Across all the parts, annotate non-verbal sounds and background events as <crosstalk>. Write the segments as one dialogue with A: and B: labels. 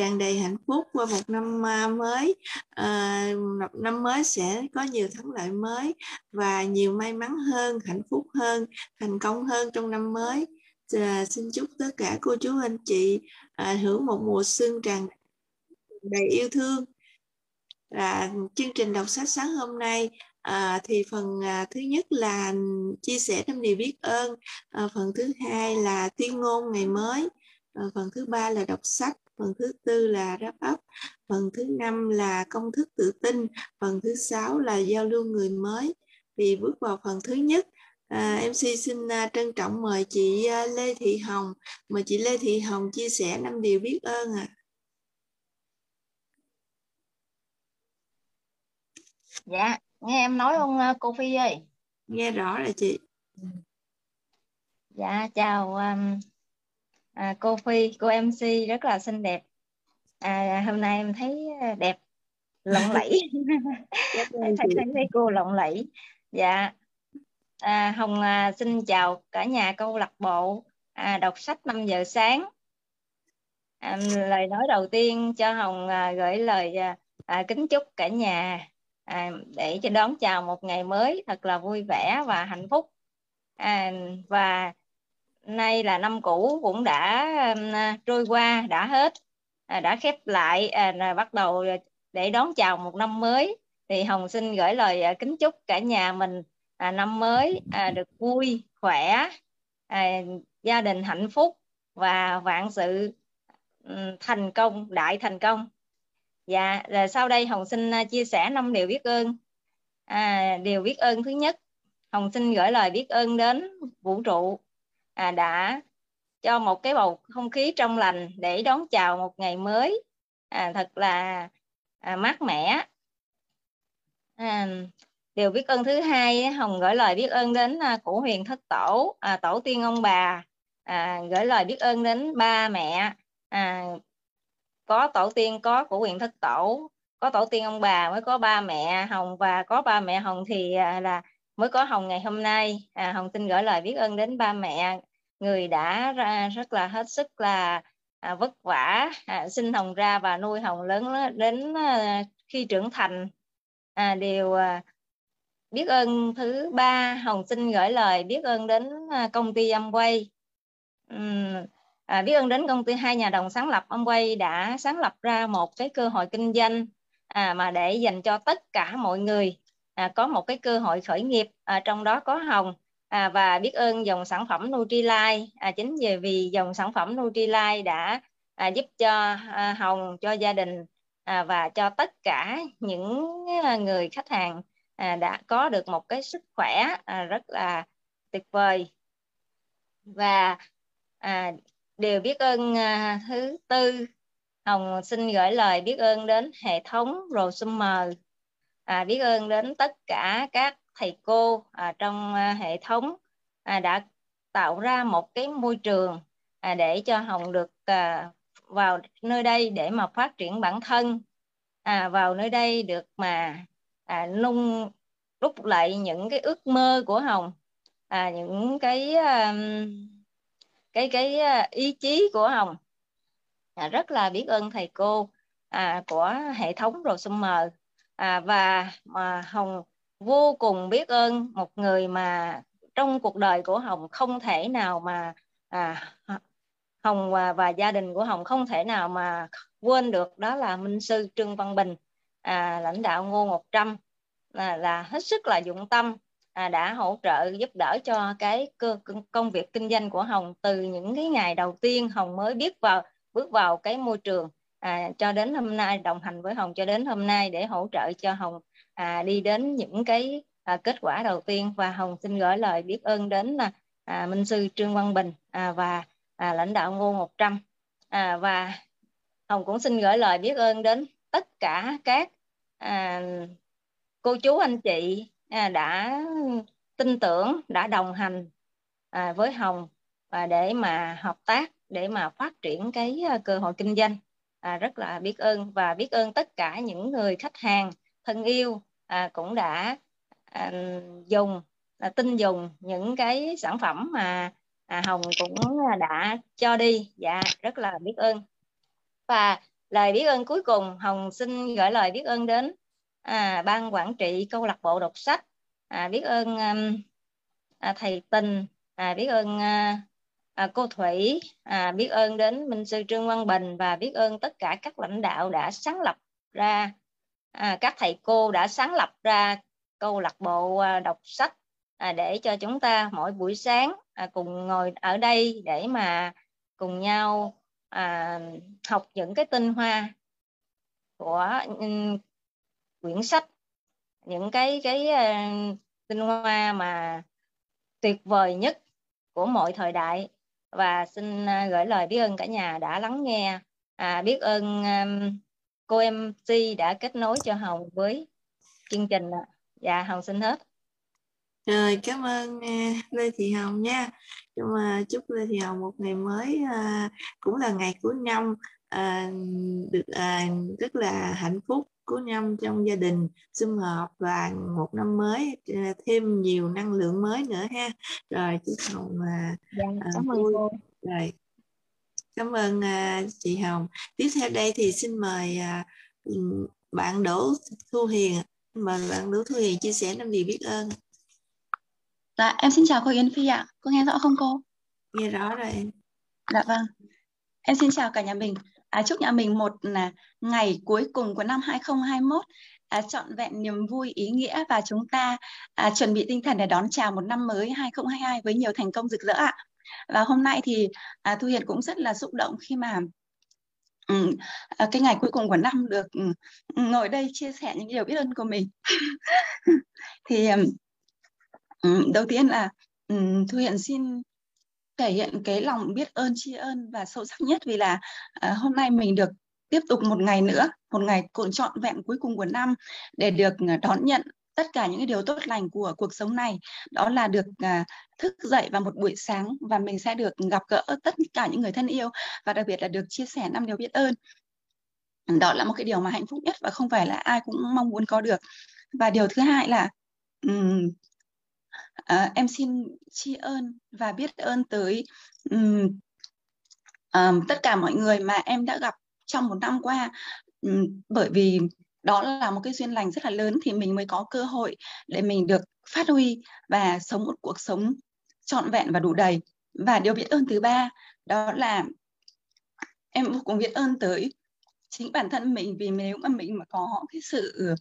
A: tràn đầy hạnh phúc qua một năm à, mới à, một năm mới sẽ có nhiều thắng lợi mới và nhiều may mắn hơn hạnh phúc hơn thành công hơn trong năm mới. À, xin chúc tất cả cô chú anh chị à, hưởng một mùa xuân tràn đầy yêu thương. Là chương trình đọc sách sáng hôm nay à, thì phần à, thứ nhất là chia sẻ tâm điều biết ơn à, phần thứ hai là tuyên ngôn ngày mới à, phần thứ ba là đọc sách phần thứ tư là wrap up phần thứ năm là công thức tự tin phần thứ sáu là giao lưu người mới thì bước vào phần thứ nhất À, MC xin uh, trân trọng mời chị uh, Lê Thị Hồng. Mời chị Lê Thị Hồng chia sẻ năm điều biết ơn ạ. À.
B: Dạ, nghe em nói không uh, cô Phi ơi?
A: Nghe rõ rồi chị.
B: Dạ, chào um, à, cô Phi, cô MC rất là xinh đẹp. À, hôm nay em thấy đẹp, lộng lẫy. <laughs> <laughs> thấy, thấy, thấy cô lộng lẫy. Dạ, À, Hồng à, xin chào cả nhà câu lạc bộ à, đọc sách 5 giờ sáng. À, lời nói đầu tiên cho Hồng à, gửi lời à, à, kính chúc cả nhà à, để cho đón chào một ngày mới thật là vui vẻ và hạnh phúc. À, và nay là năm cũ cũng đã à, trôi qua, đã hết, à, đã khép lại, à, bắt đầu để đón chào một năm mới. Thì Hồng xin gửi lời à, kính chúc cả nhà mình à, năm mới à, được vui khỏe à, gia đình hạnh phúc và vạn sự thành công đại thành công. Dạ rồi sau đây hồng xin à, chia sẻ năm điều biết ơn. À, điều biết ơn thứ nhất hồng xin gửi lời biết ơn đến vũ trụ à, đã. Cho một cái bầu không khí trong lành để đón chào một ngày mới. À, thật là à, mát mẻ. À, điều biết ơn thứ hai hồng gửi lời biết ơn đến à, cụ huyền thất tổ à, tổ tiên ông bà. À, gửi lời biết ơn đến ba mẹ. À, có tổ tiên có cổ huyền thất tổ có tổ tiên ông bà mới có ba mẹ hồng và có ba mẹ hồng thì à, là mới có hồng ngày hôm nay. À, hồng xin gửi lời biết ơn đến ba mẹ người đã ra rất là hết sức là à, vất vả à, sinh hồng ra và nuôi hồng lớn đến à, khi trưởng thành. À, đều à, biết ơn thứ ba hồng xin gửi lời biết ơn đến à, công ty Amway à, biết ơn đến công ty hai nhà đồng sáng lập Amway đã sáng lập ra một cái cơ hội kinh doanh à, mà để dành cho tất cả mọi người. À, có một cái cơ hội khởi nghiệp à, trong đó có hồng à, và biết ơn dòng sản phẩm Nutrilite. À, chính vì vì dòng sản phẩm Nutrilite đã à, giúp cho à, hồng cho gia đình à, và cho tất cả những à, người khách hàng à, đã có được một cái sức khỏe à, rất là tuyệt vời. Và à, điều biết ơn à, thứ tư. Hồng xin gửi lời biết ơn đến hệ thống Rosumer. À, biết ơn đến tất cả các thầy cô à, trong à, hệ thống à, đã tạo ra một cái môi trường à, để cho Hồng được à, vào nơi đây để mà phát triển bản thân. À, vào nơi đây được mà à, nung đúc lại những cái ước mơ của hồng à, những cái à, cái cái à, ý chí của hồng. À, rất là biết ơn thầy cô à, của hệ thống rồi mờ à, và mà hồng vô cùng biết ơn một người mà trong cuộc đời của hồng không thể nào mà à, hồng và, và gia đình của hồng không thể nào mà quên được. Đó là minh sư trương văn bình à, lãnh đạo ngô 100 là, là hết sức là dụng tâm à, đã hỗ trợ giúp đỡ cho cái cơ công việc kinh doanh của Hồng từ những cái ngày đầu tiên Hồng mới biết vào bước vào cái môi trường à, cho đến hôm nay đồng hành với Hồng cho đến hôm nay để hỗ trợ cho Hồng à, đi đến những cái à, kết quả đầu tiên. Và Hồng xin gửi lời biết ơn đến à, à, Minh sư Trương Văn Bình à, và à, lãnh đạo Ngô 100 à, và Hồng cũng xin gửi lời biết ơn đến tất cả các à, cô chú anh chị à, đã tin tưởng đã đồng hành à, với Hồng và để mà hợp tác để mà phát triển cái à, cơ hội kinh doanh. À, rất là biết ơn và biết ơn tất cả những người khách hàng thân yêu à, cũng đã à, dùng à, tin dùng những cái sản phẩm mà à, Hồng cũng à, đã cho đi dạ rất là biết ơn. Và lời biết ơn cuối cùng hồng xin gửi lời biết ơn đến à, ban quản trị câu lạc bộ đọc sách. À, biết ơn um, à, thầy tình à, biết ơn à, à, cô thủy à, biết ơn đến minh sư trương văn bình và biết ơn tất cả các lãnh đạo đã sáng lập ra à, các thầy cô đã sáng lập ra câu lạc bộ à, đọc sách à, để cho chúng ta mỗi buổi sáng à, cùng ngồi ở đây để mà cùng nhau à, học những cái tinh hoa của um, quyển sách những cái cái uh, tinh hoa mà tuyệt vời nhất của mọi thời đại. Và xin uh, gửi lời biết ơn cả nhà đã lắng nghe. À, biết ơn um, cô MC đã kết nối cho Hồng với chương trình dạ Hồng xin hết.
A: Rồi cảm ơn uh, Lê Thị Hồng nha. Nhưng mà chúc Lê Thị Hồng một ngày mới uh, cũng là ngày cuối năm uh, được uh, rất là hạnh phúc cuối năm trong gia đình sum họp và một năm mới thêm nhiều năng lượng mới nữa ha. Rồi chúc Hồng uh,
B: dạ, cảm ơn cô.
A: Rồi cảm ơn uh, chị Hồng tiếp theo đây thì xin mời uh, bạn Đỗ Thu Hiền mời bạn Đỗ Thu Hiền chia sẻ năm điều biết ơn
C: Dạ, em xin chào cô Yến Phi ạ. Cô nghe rõ không cô?
A: Nghe rõ rồi em.
C: Dạ vâng. Em xin chào cả nhà mình. À, chúc nhà mình một là ngày cuối cùng của năm 2021 à, trọn vẹn niềm vui ý nghĩa và chúng ta à, chuẩn bị tinh thần để đón chào một năm mới 2022 với nhiều thành công rực rỡ ạ. Và hôm nay thì à, Thu Hiền cũng rất là xúc động khi mà Ừ, cái ngày cuối cùng của năm được ngồi đây chia sẻ những điều biết ơn của mình. <laughs> Thì đầu tiên là um, Thu Hiền xin thể hiện cái lòng biết ơn tri ơn và sâu sắc nhất vì là uh, hôm nay mình được tiếp tục một ngày nữa một ngày cuộn trọn vẹn cuối cùng của năm để được à, đón nhận tất cả những cái điều tốt lành của cuộc sống này. Đó là được à, thức dậy vào một buổi sáng và mình sẽ được gặp gỡ tất cả những người thân yêu và đặc biệt là được chia sẻ năm điều biết ơn. Đó là một cái điều mà hạnh phúc nhất và không phải là ai cũng mong muốn có được. Và điều thứ hai là um, uh, em xin tri ơn và biết ơn tới um, um, tất cả mọi người mà em đã gặp trong một năm qua. Um, bởi vì đó là một cái duyên lành rất là lớn thì mình mới có cơ hội để mình được phát huy và sống một cuộc sống trọn vẹn và đủ đầy. Và điều biết ơn thứ ba, đó là em vô cùng biết ơn tới chính bản thân mình vì nếu mà mình mà có cái sự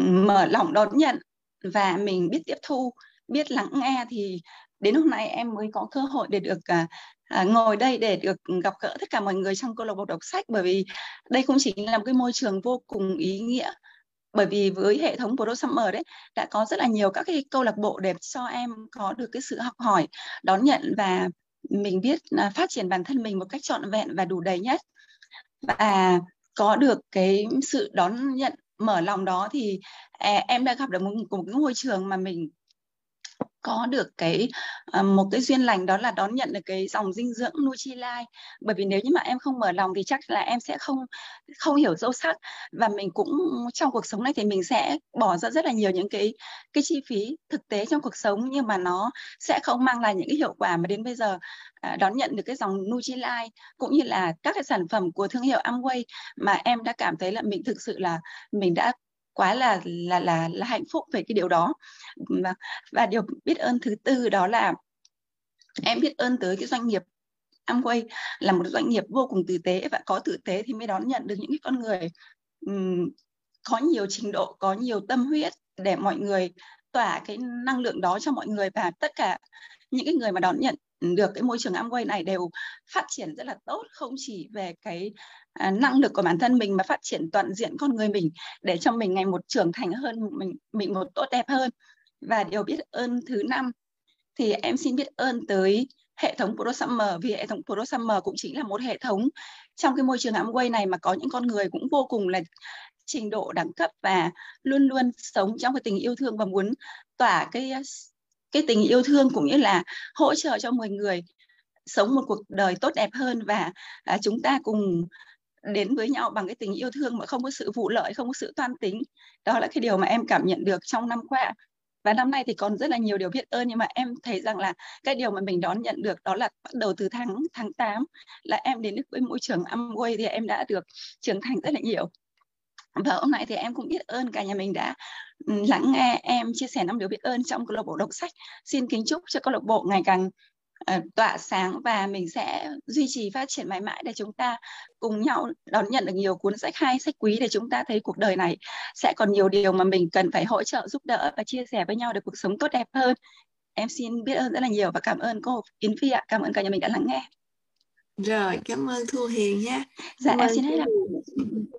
C: mở lòng đón nhận và mình biết tiếp thu, biết lắng nghe thì đến hôm nay em mới có cơ hội để được à, à, ngồi đây để được gặp gỡ tất cả mọi người trong câu lạc bộ đọc sách bởi vì đây không chỉ là một cái môi trường vô cùng ý nghĩa. Bởi vì với hệ thống Pro Summer đấy đã có rất là nhiều các cái câu lạc bộ để cho em có được cái sự học hỏi đón nhận và mình biết à, phát triển bản thân mình một cách trọn vẹn và đủ đầy nhất. Và có được cái sự đón nhận mở lòng đó thì à, em đã gặp được một, một cái môi trường mà mình có được cái à, một cái duyên lành đó là đón nhận được cái dòng dinh dưỡng Nutrilite bởi vì nếu như mà em không mở lòng thì chắc là em sẽ không không hiểu sâu sắc. Và mình cũng, trong cuộc sống này thì mình sẽ bỏ ra rất là nhiều những cái cái chi phí thực tế trong cuộc sống, nhưng mà nó sẽ không mang lại những cái hiệu quả mà đến bây giờ à, đón nhận được cái dòng Nutrilite cũng như là các cái sản phẩm của thương hiệu Amway mà em đã cảm thấy là mình thực sự là mình đã quá là là là là hạnh phúc về cái điều đó. Và, và điều biết ơn thứ tư đó là em biết ơn tới cái doanh nghiệp Amway là một doanh nghiệp vô cùng tử tế và có tử tế thì mới đón nhận được những cái con người um, có nhiều trình độ có nhiều tâm huyết để mọi người tỏa cái năng lượng đó cho mọi người. Và tất cả những cái người mà đón nhận được cái môi trường Amway này đều phát triển rất là tốt không chỉ về cái à, năng lực của bản thân mình mà phát triển toàn diện con người mình để cho mình ngày một trưởng thành hơn mình mình một tốt đẹp hơn. Và điều biết ơn thứ năm thì em xin biết ơn tới hệ thống Pro Summer vì hệ thống Pro Summer cũng chính là một hệ thống trong cái môi trường Amway này mà có những con người cũng vô cùng là trình độ đẳng cấp và luôn luôn sống trong cái tình yêu thương và muốn tỏa cái cái tình yêu thương cũng như là hỗ trợ cho mọi người sống một cuộc đời tốt đẹp hơn. Và à, chúng ta cùng đến với nhau bằng cái tình yêu thương mà không có sự vụ lợi không có sự toan tính. Đó là cái điều mà em cảm nhận được trong năm qua. Và năm nay thì còn rất là nhiều điều biết ơn nhưng mà em thấy rằng là cái điều mà mình đón nhận được đó là bắt đầu từ tháng tháng 8 là em đến với môi trường Amway thì em đã được trưởng thành rất là nhiều. Và hôm nay thì em cũng biết ơn cả nhà mình đã ừ, lắng nghe em chia sẻ năm điều biết ơn trong câu lạc bộ đọc sách. Xin kính chúc cho câu lạc bộ ngày càng uh, tỏa sáng và mình sẽ duy trì phát triển mãi mãi để chúng ta cùng nhau đón nhận được nhiều cuốn sách hay sách quý để chúng ta thấy cuộc đời này sẽ còn nhiều điều mà mình cần phải hỗ trợ giúp đỡ và chia sẻ với nhau để cuộc sống tốt đẹp hơn. Em xin biết ơn rất là nhiều và cảm ơn cô Yến Phi ạ. Cảm ơn cả nhà mình đã lắng nghe
A: rồi cảm ơn thu hiền nhé
C: dạ em xin hết ạ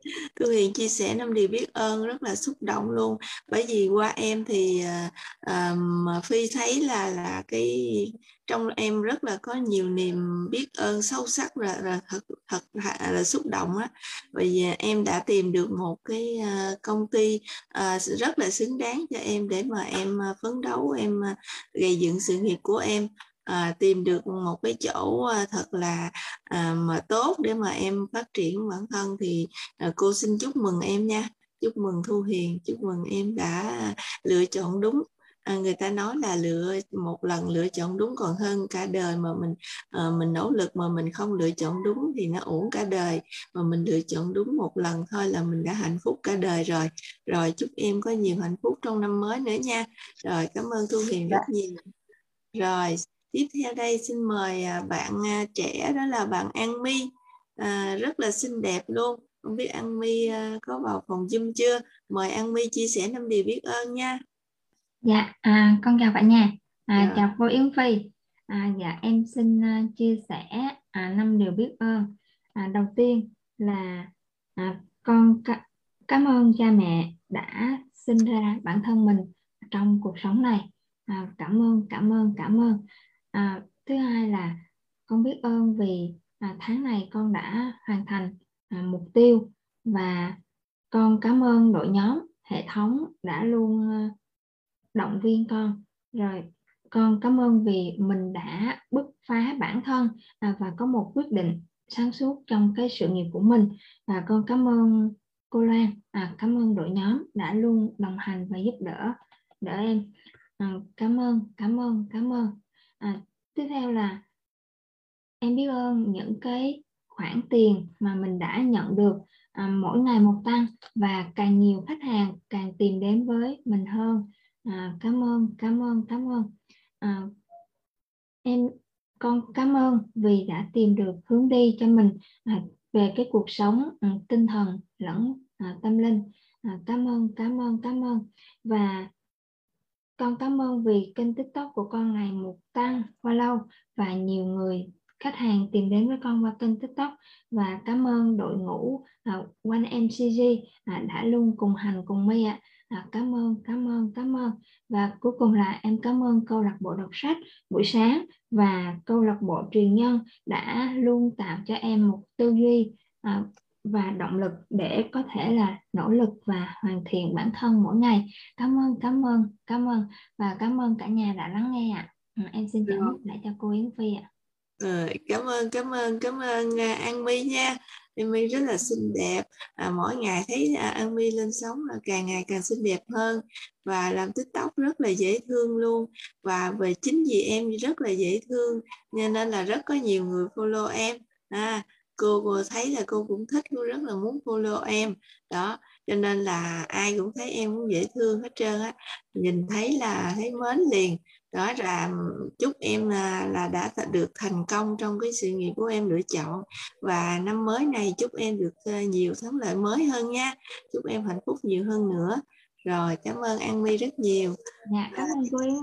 C: <laughs>
A: Thu Hiền chia sẻ năm điều biết ơn rất là xúc động luôn. Bởi vì qua em thì uh, Phi thấy là là cái trong em rất là có nhiều niềm biết ơn sâu sắc là, là thật thật là xúc động á. Bởi vì em đã tìm được một cái uh, công ty uh, rất là xứng đáng cho em để mà em phấn đấu em gây dựng sự nghiệp của em à, tìm được một cái chỗ à, thật là à, mà tốt để mà em phát triển bản thân thì à, cô xin chúc mừng em nha. Chúc mừng thu hiền chúc mừng em đã lựa chọn đúng. À, người ta nói là lựa một lần lựa chọn đúng còn hơn cả đời mà mình à, mình nỗ lực mà mình không lựa chọn đúng thì nó uổng cả đời. Mà mình lựa chọn đúng một lần thôi là mình đã hạnh phúc cả đời rồi. Rồi chúc em có nhiều hạnh phúc trong năm mới nữa nha. Rồi cảm ơn thu hiền rất dạ. nhiều. Rồi tiếp theo đây xin mời à, bạn à, trẻ đó là bạn An My. À, rất là xinh đẹp luôn. Không biết An My à, có vào phòng Zoom chưa? Mời An My chia sẻ năm điều biết ơn nha.
D: Dạ à, con chào cả nhà à, dạ. chào cô Yến Phi. À, dạ em xin chia sẻ à, năm điều biết ơn. À, đầu tiên là à, con ca- cảm ơn cha mẹ đã sinh ra bản thân mình trong cuộc sống này. À, cảm ơn cảm ơn cảm ơn à, thứ hai là con biết ơn vì à, tháng này con đã hoàn thành à, mục tiêu và con cảm ơn đội nhóm hệ thống đã luôn à, động viên con. Rồi con cảm ơn vì mình đã bứt phá bản thân à, và có một quyết định sáng suốt trong cái sự nghiệp của mình. Và con cảm ơn cô Loan à, cảm ơn đội nhóm đã luôn đồng hành và giúp đỡ đỡ em. À, cảm ơn cảm ơn cảm ơn à, tiếp theo là em biết ơn những cái khoản tiền mà mình đã nhận được à, mỗi ngày một tăng và càng nhiều khách hàng càng tìm đến với mình hơn. À, cảm ơn cảm ơn cảm ơn. À, em con cảm ơn vì đã tìm được hướng đi cho mình à, về cái cuộc sống à, tinh thần lẫn à, tâm linh. À, cảm ơn cảm ơn cảm ơn. Và con cảm ơn vì kênh TikTok của con ngày một tăng follow và nhiều người khách hàng tìm đến với con qua kênh TikTok và cảm ơn đội ngũ uh, One MCG uh, à, đã luôn cùng hành cùng My ạ. À, cảm ơn, cảm ơn, cảm ơn. Và cuối cùng là em cảm ơn câu lạc bộ đọc sách buổi sáng và câu lạc bộ truyền nhân đã luôn tạo cho em một tư duy à, và động lực để có thể là nỗ lực và hoàn thiện bản thân mỗi ngày. Cảm ơn cảm ơn cảm ơn và cảm ơn cả nhà đã lắng nghe ạ. À. em xin trả mic lại cho cô Yến Phi ạ.
A: À. cảm ơn cảm ơn cảm ơn uh, An My nha. An My rất là xinh đẹp. À, mỗi ngày thấy uh, An My lên sóng là càng ngày càng xinh đẹp hơn và làm tiktok rất là dễ thương luôn. Và về chính vì em rất là dễ thương nên là rất có nhiều người follow em. À, cô cô thấy là cô cũng thích cô rất là muốn follow em. Đó cho nên là ai cũng thấy em cũng dễ thương hết trơn á. Nhìn thấy là thấy mến liền. Đó là chúc em là, là đã được thành công trong cái sự nghiệp của em lựa chọn. Và năm mới này chúc em được ờ, nhiều thắng lợi mới hơn nha. Chúc em hạnh phúc nhiều hơn nữa. Rồi cảm ơn An My rất nhiều.
D: Dạ, cảm ơn cô Yến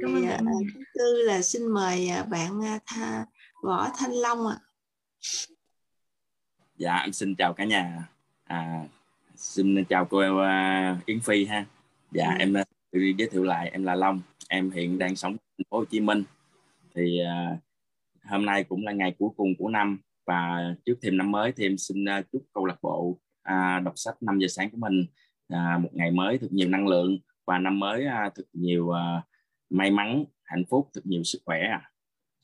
A: cảm ơn thứ tư là xin mời ờ, bạn Tha, Võ Thanh Long ạ. à
E: dạ em xin chào cả nhà. À, xin chào cô uh, Yến Phi ha. Dạ ừ. em tự giới thiệu lại em là Long. Em hiện đang sống ở thành phố Hồ Chí Minh. Thì uh, hôm nay cũng là ngày cuối cùng của năm và trước thêm năm mới thì em xin uh, chúc câu lạc bộ uh, đọc sách 5 giờ sáng của mình uh, một ngày mới thật nhiều năng lượng và năm mới uh, thật nhiều uh, may mắn hạnh phúc thật nhiều sức khỏe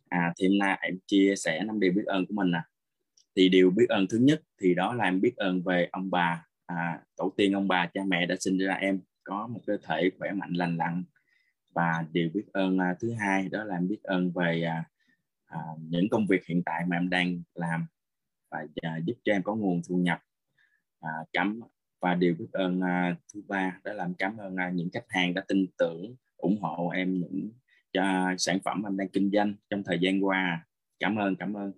E: à thì hôm nay em chia sẻ năm điều biết ơn của mình à thì điều biết ơn thứ nhất thì đó là em biết ơn về ông bà. À, tổ tiên ông bà cha mẹ đã sinh ra em có một cơ thể khỏe mạnh lành lặn. Và điều biết ơn à, thứ hai đó là em biết ơn về à, à, những công việc hiện tại mà em đang làm và à, giúp cho em có nguồn thu nhập. À, cảm và điều biết ơn à, thứ ba đó là em cảm ơn à, những khách hàng đã tin tưởng ủng hộ em những cho sản phẩm em đang kinh doanh trong thời gian qua. Cảm ơn cảm ơn.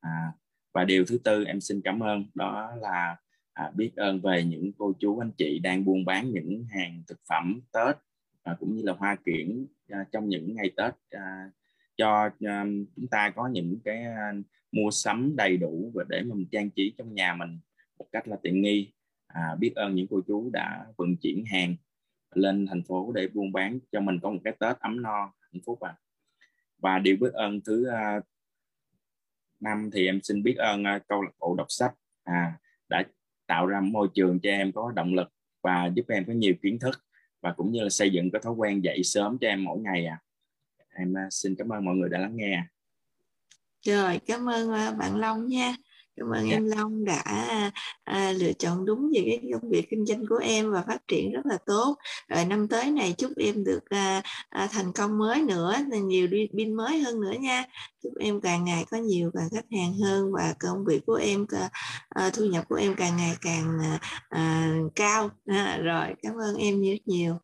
E: À, và điều thứ tư em xin cảm ơn đó là à, biết ơn về những cô chú anh chị đang buôn bán những hàng thực phẩm Tết à, cũng như là hoa kiển à, trong những ngày Tết à, cho à, chúng ta có những cái à, mua sắm đầy đủ và để mình trang trí trong nhà mình một cách là tiện nghi. À, biết ơn những cô chú đã vận chuyển hàng lên thành phố để buôn bán cho mình có một cái Tết ấm no hạnh phúc à và điều biết ơn thứ uh, năm thì em xin biết ơn uh, câu lạc bộ đọc sách à, đã tạo ra môi trường cho em có động lực và giúp em có nhiều kiến thức và cũng như là xây dựng cái thói quen dậy sớm cho em mỗi ngày à em uh, xin cảm ơn mọi người đã lắng nghe
A: rồi cảm ơn uh, bạn Long nha cảm ơn yeah. Em Long đã à, lựa chọn đúng về cái công việc kinh doanh của em và phát triển rất là tốt. Rồi năm tới này chúc em được à, à, thành công mới nữa nhiều pin mới hơn nữa nha. Chúc em càng ngày có nhiều càng khách hàng hơn và công việc của em à, thu nhập của em càng ngày càng à, à, cao. À, rồi cảm ơn em rất nhiều.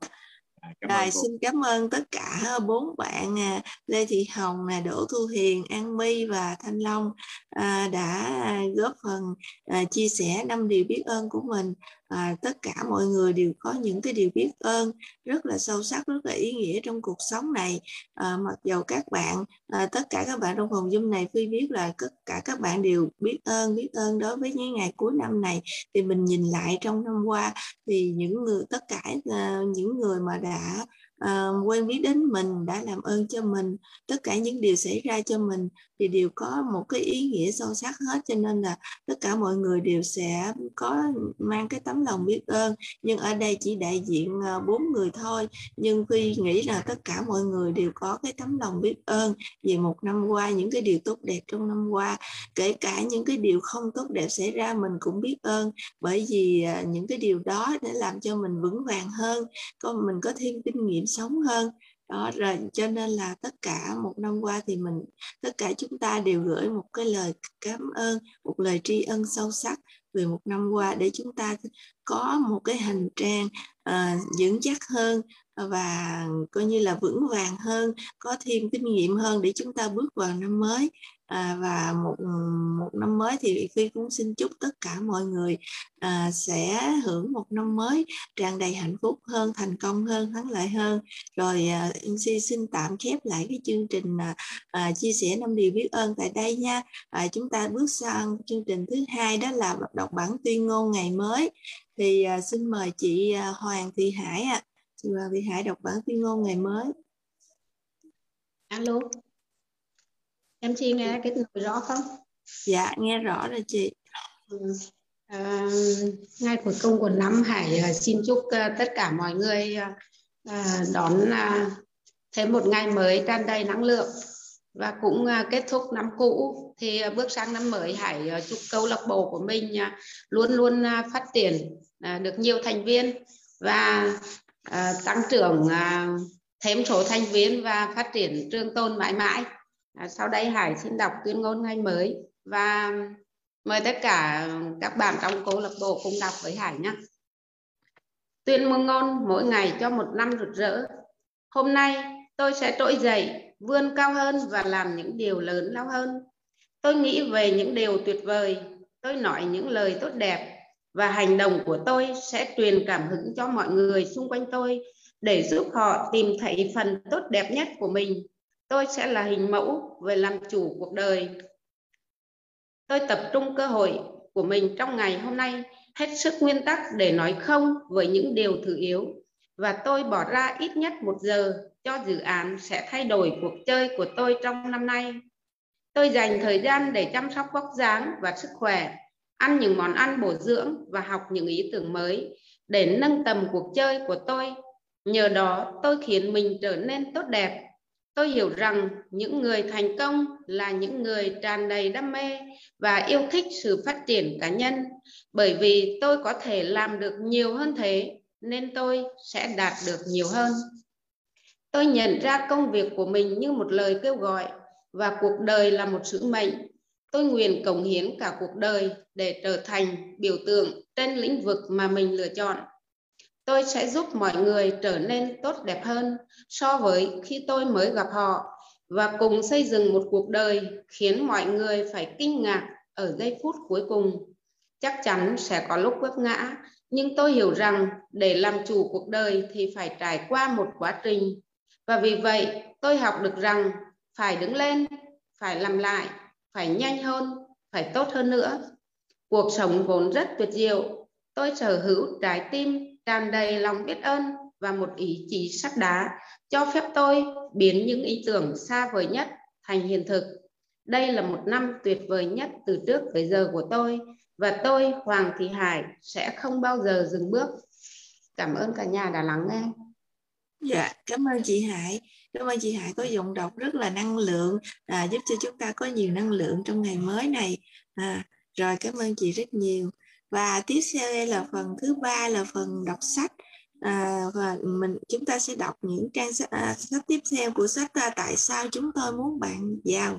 A: Cảm Rồi, xin cảm ơn tất cả bốn bạn à, Lê Thị Hồng, nè, Đỗ Thu Hiền, An My và Thanh Long à, đã góp phần à, chia sẻ năm điều biết ơn của mình à, tất cả mọi người đều có những cái điều biết ơn rất là sâu sắc rất là ý nghĩa trong cuộc sống này. À, mặc dầu các bạn à, tất cả các bạn trong phòng zoom này phi biết là tất cả các bạn đều biết ơn biết ơn đối với những ngày cuối năm này. Thì mình nhìn lại trong năm qua thì những người tất cả à, những người mà đã uh, quen biết đến mình đã làm ơn cho mình tất cả những điều xảy ra cho mình thì đều có một cái ý nghĩa sâu sắc hết. Cho nên là tất cả mọi người đều sẽ có mang cái tấm lòng biết ơn. Nhưng ở đây chỉ đại diện ờ, bốn người thôi. Nhưng khi nghĩ là tất cả mọi người đều có cái tấm lòng biết ơn về một năm qua những cái điều tốt đẹp trong năm qua kể cả những cái điều không tốt đẹp xảy ra mình cũng biết ơn. Bởi vì ờ, những cái điều đó để làm cho mình vững vàng hơn có mình có thêm kinh nghiệm sống hơn. Đó rồi cho nên là tất cả một năm qua thì mình tất cả chúng ta đều gửi một cái lời cảm ơn một lời tri ân sâu sắc về một năm qua để chúng ta có một cái hành trang uh, vững chắc hơn và coi như là vững vàng hơn có thêm kinh nghiệm hơn để chúng ta bước vào năm mới. À, và một một năm mới thì phi cũng xin chúc tất cả mọi người à, sẽ hưởng một năm mới tràn đầy hạnh phúc hơn thành công hơn thắng lợi hơn. Rồi à, MC xin tạm khép lại cái chương trình à, à, chia sẻ năm điều biết ơn tại đây nha. À, chúng ta bước sang chương trình thứ hai đó là đọc bản tuyên ngôn ngày mới. Thì à, xin mời chị à, Hoàng Thị Hải ạ. à. Hoàng Thị Hải đọc bản tuyên ngôn ngày mới.
F: Alo. Em chị nghe cái nội rõ không?
A: Dạ nghe rõ rồi chị.
F: Ừ. à, ngày cuối cùng của năm hải à, xin chúc uh, tất cả mọi người uh, đón thêm một ngày mới tràn đầy năng lượng. Và cũng kết thúc năm cũ thì bước sang năm mới hải chúc câu lạc bộ của mình luôn luôn phát triển được nhiều thành viên. Và À, tăng trưởng à, thêm số thành viên và phát triển trường tôn mãi mãi À, sau đây Hải xin đọc tuyên ngôn ngày mới và mời tất cả các bạn trong câu lạc bộ cùng đọc với Hải nhé. Tuyên ngôn mỗi ngày cho một năm rực rỡ. Hôm nay tôi sẽ trỗi dậy, vươn cao hơn và làm những điều lớn lao hơn. Tôi nghĩ về những điều tuyệt vời, tôi nói những lời tốt đẹp và hành động của tôi sẽ truyền cảm hứng cho mọi người xung quanh tôi để giúp họ tìm thấy phần tốt đẹp nhất của mình. Tôi sẽ là hình mẫu về làm chủ cuộc đời. Tôi tập trung cơ hội của mình trong ngày hôm nay, hết sức nguyên tắc để nói không với những điều thử yếu. Và tôi bỏ ra ít nhất một giờ cho dự án sẽ thay đổi cuộc chơi của tôi trong năm nay. Tôi dành thời gian để chăm sóc vóc dáng và sức khỏe ăn những món ăn bổ dưỡng và học những ý tưởng mới để nâng tầm cuộc chơi của tôi. Nhờ đó, tôi khiến mình trở nên tốt đẹp. Tôi hiểu rằng những người thành công là những người tràn đầy đam mê và yêu thích sự phát triển cá nhân. Bởi vì tôi có thể làm được nhiều hơn thế, nên tôi sẽ đạt được nhiều hơn. Tôi nhận ra công việc của mình như một lời kêu gọi và cuộc đời là một sứ mệnh. Tôi nguyện cống hiến cả cuộc đời để trở thành biểu tượng trên lĩnh vực mà mình lựa chọn. Tôi sẽ giúp mọi người trở nên tốt đẹp hơn so với khi tôi mới gặp họ và cùng xây dựng một cuộc đời khiến mọi người phải kinh ngạc ở giây phút cuối cùng. Chắc chắn sẽ có lúc vấp ngã, nhưng tôi hiểu rằng để làm chủ cuộc đời thì phải trải qua một quá trình. Và vì vậy, tôi học được rằng phải đứng lên, phải làm lại, phải nhanh hơn, phải tốt hơn nữa. Cuộc sống vốn rất tuyệt diệu. Tôi sở hữu trái tim tràn đầy lòng biết ơn và một ý chí sắt đá cho phép tôi biến những ý tưởng xa vời nhất thành hiện thực. Đây là một năm tuyệt vời nhất từ trước tới giờ của tôi và tôi Hoàng Thị Hải sẽ không bao giờ dừng bước. Cảm ơn cả nhà đã lắng nghe.
A: Dạ, cảm ơn chị Hải. Cảm ơn chị Hải có dụng đọc rất là năng lượng, à, giúp cho chúng ta có nhiều năng lượng trong ngày mới này. À, rồi cảm ơn chị rất nhiều. Và tiếp theo đây là phần thứ ba là phần đọc sách. À, và mình chúng ta sẽ đọc những trang sách, à, sách tiếp theo của sách à, tại sao chúng tôi muốn bạn giàu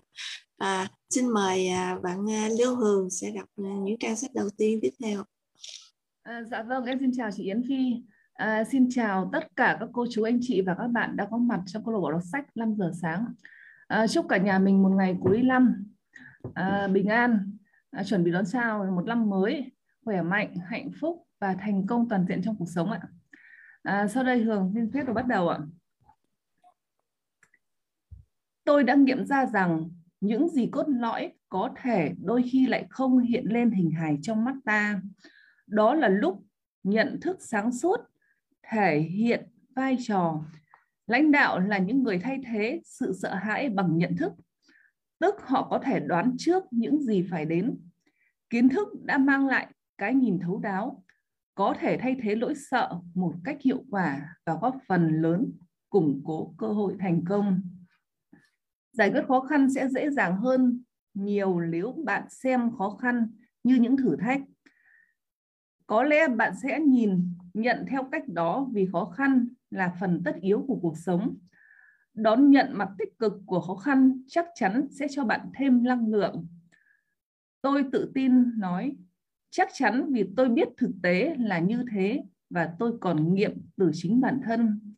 A: à, xin mời à, bạn à, Lưu Hường sẽ đọc à, những trang sách đầu tiên tiếp theo
G: à, dạ vâng em xin chào chị Yến Phi à, xin chào tất cả các cô chú anh chị và các bạn đã có mặt trong câu lạc bộ đọc sách 5 giờ sáng à, chúc cả nhà mình một ngày cuối năm à, bình an à, chuẩn bị đón chào một năm mới khỏe mạnh hạnh phúc và thành công toàn diện trong cuộc sống ạ À, sau đây Hường xin phép được bắt đầu ạ. Tôi đã nghiệm ra rằng những gì cốt lõi có thể đôi khi lại không hiện lên hình hài trong mắt ta. Đó là lúc nhận thức sáng suốt thể hiện vai trò. Lãnh đạo là những người thay thế sự sợ hãi bằng nhận thức, tức họ có thể đoán trước những gì phải đến. Kiến thức đã mang lại cái nhìn thấu đáo, có thể thay thế lỗi sợ một cách hiệu quả và góp phần lớn củng cố cơ hội thành công. Giải quyết khó khăn sẽ dễ dàng hơn nhiều nếu bạn xem khó khăn như những thử thách. Có lẽ bạn sẽ nhìn nhận theo cách đó vì khó khăn là phần tất yếu của cuộc sống. Đón nhận mặt tích cực của khó khăn chắc chắn sẽ cho bạn thêm năng lượng. Tôi tự tin nói, chắc chắn vì tôi biết thực tế là như thế và tôi còn nghiệm từ chính bản thân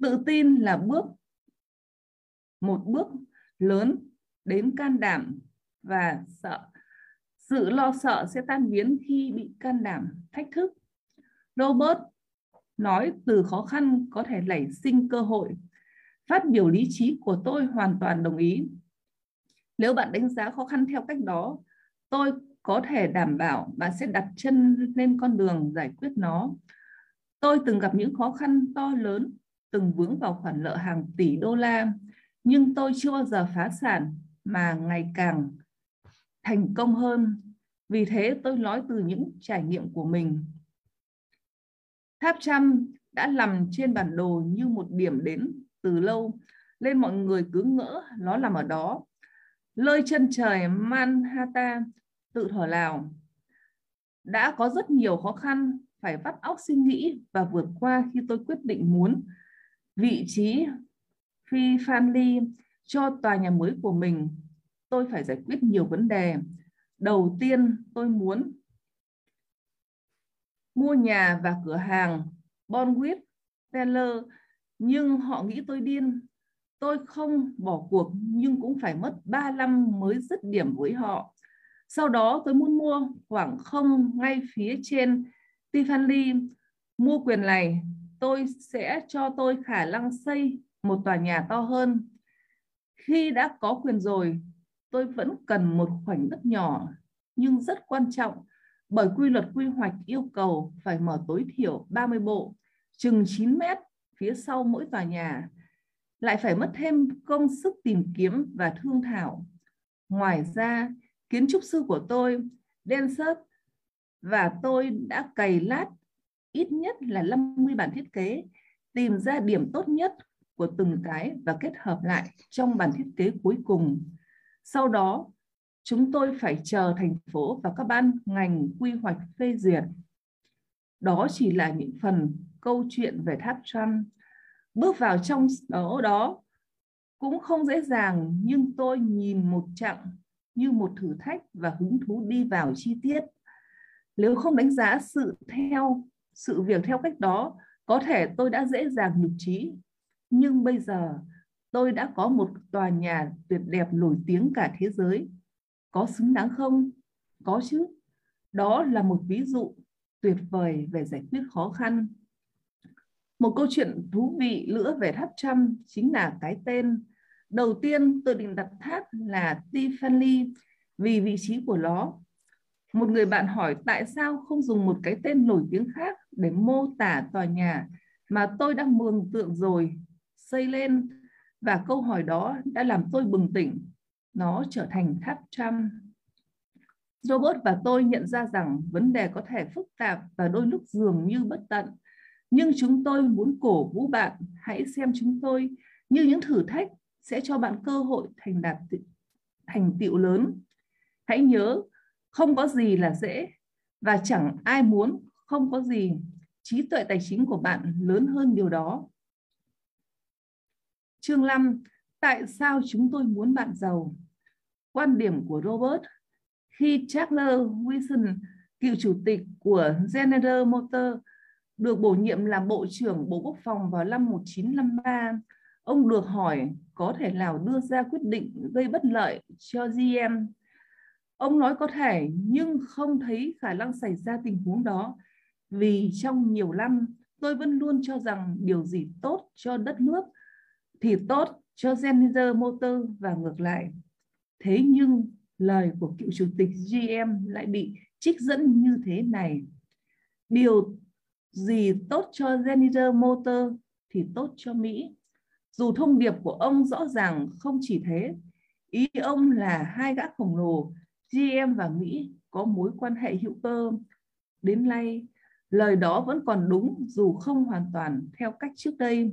G: tự tin là bước, một bước lớn đến can đảm và sợ, sự lo sợ sẽ tan biến khi bị can đảm, thách thức robert nói từ khó khăn có thể nảy sinh cơ hội phát biểu lý trí của tôi hoàn toàn đồng ý nếu bạn đánh giá khó khăn theo cách đó tôi có thể đảm bảo bạn sẽ đặt chân lên con đường giải quyết nó. Tôi từng gặp những khó khăn to lớn, từng vướng vào khoản nợ hàng tỷ đô la, nhưng tôi chưa bao giờ phá sản mà ngày càng thành công hơn. Vì thế tôi nói từ những trải nghiệm của mình. Tháp Trăm đã nằm trên bản đồ như một điểm đến từ lâu, nên mọi người cứ ngỡ nó nằm ở đó. Lơi chân trời Manhattan tự thở lào. Đã có rất nhiều khó khăn phải vắt óc suy nghĩ và vượt qua khi tôi quyết định muốn vị trí phi Fanly cho tòa nhà mới của mình. Tôi phải giải quyết nhiều vấn đề. Đầu tiên tôi muốn mua nhà và cửa hàng Bonwit Teller nhưng họ nghĩ tôi điên. Tôi không bỏ cuộc nhưng cũng phải mất 3 năm mới dứt điểm với họ. Sau đó tôi muốn mua khoảng không ngay phía trên Tiffany. Mua quyền này, tôi sẽ cho tôi khả năng xây một tòa nhà to hơn. Khi đã có quyền rồi, tôi vẫn cần một khoảnh đất nhỏ nhưng rất quan trọng bởi quy luật quy hoạch yêu cầu phải mở tối thiểu 30 bộ, chừng 9 mét phía sau mỗi tòa nhà. Lại phải mất thêm công sức tìm kiếm và thương thảo. Ngoài ra, kiến trúc sư của tôi, Densert, và tôi đã cày lát ít nhất là 50 bản thiết kế, tìm ra điểm tốt nhất của từng cái và kết hợp lại trong bản thiết kế cuối cùng. Sau đó, chúng tôi phải chờ thành phố và các ban ngành quy hoạch phê duyệt. Đó chỉ là những phần câu chuyện về tháp Trump. bước vào trong đó đó cũng không dễ dàng, nhưng tôi nhìn một chặng như một thử thách và hứng thú đi vào chi tiết nếu không đánh giá sự theo, sự việc theo cách đó, có thể tôi đã dễ dàng nhục trí nhưng bây giờ, tôi đã có một tòa nhà tuyệt đẹp nổi tiếng cả thế giới có xứng đáng không? Có chứ. Đó là một ví dụ tuyệt vời về giải quyết khó khăn. Một câu chuyện thú vị nữa về tháp trăm chính là cái tên đầu tiên tôi định đặt tháp là Tiffany vì vị trí của nó. Một người bạn hỏi tại sao không dùng một cái tên nổi tiếng khác để mô tả tòa nhà mà tôi đã mường tượng rồi, xây lên. Và câu hỏi đó đã làm tôi bừng tỉnh. Nó trở thành tháp trăm. Robert và tôi nhận ra rằng vấn đề có thể phức tạp và đôi lúc dường như bất tận. Nhưng chúng tôi muốn cổ vũ bạn hãy xem chúng tôi như những thử thách sẽ cho bạn cơ hội thành đạt thành tựu lớn. Hãy nhớ, không có gì là dễ và chẳng ai muốn không có gì. Trí tuệ tài chính của bạn lớn hơn điều đó. Chương 5. Tại sao chúng tôi muốn bạn giàu? Quan điểm của Robert khi Charles Wilson, cựu chủ tịch của General Motors, được bổ nhiệm làm Bộ trưởng Bộ Quốc phòng vào năm 1953, ông được hỏi có thể nào đưa ra quyết định gây bất lợi cho GM. Ông nói có thể nhưng không thấy khả năng xảy ra tình huống đó vì trong nhiều năm tôi vẫn luôn cho rằng điều gì tốt cho đất nước thì tốt cho General Motors và ngược lại. Thế nhưng lời của cựu chủ tịch GM lại bị trích dẫn như thế này. Điều gì tốt cho General Motors thì tốt cho Mỹ. Dù thông điệp của ông rõ ràng không chỉ thế, ý ông là hai gã khổng lồ GM và Mỹ có mối quan hệ hữu cơ. Đến nay, lời đó vẫn còn đúng dù không hoàn toàn theo cách trước đây.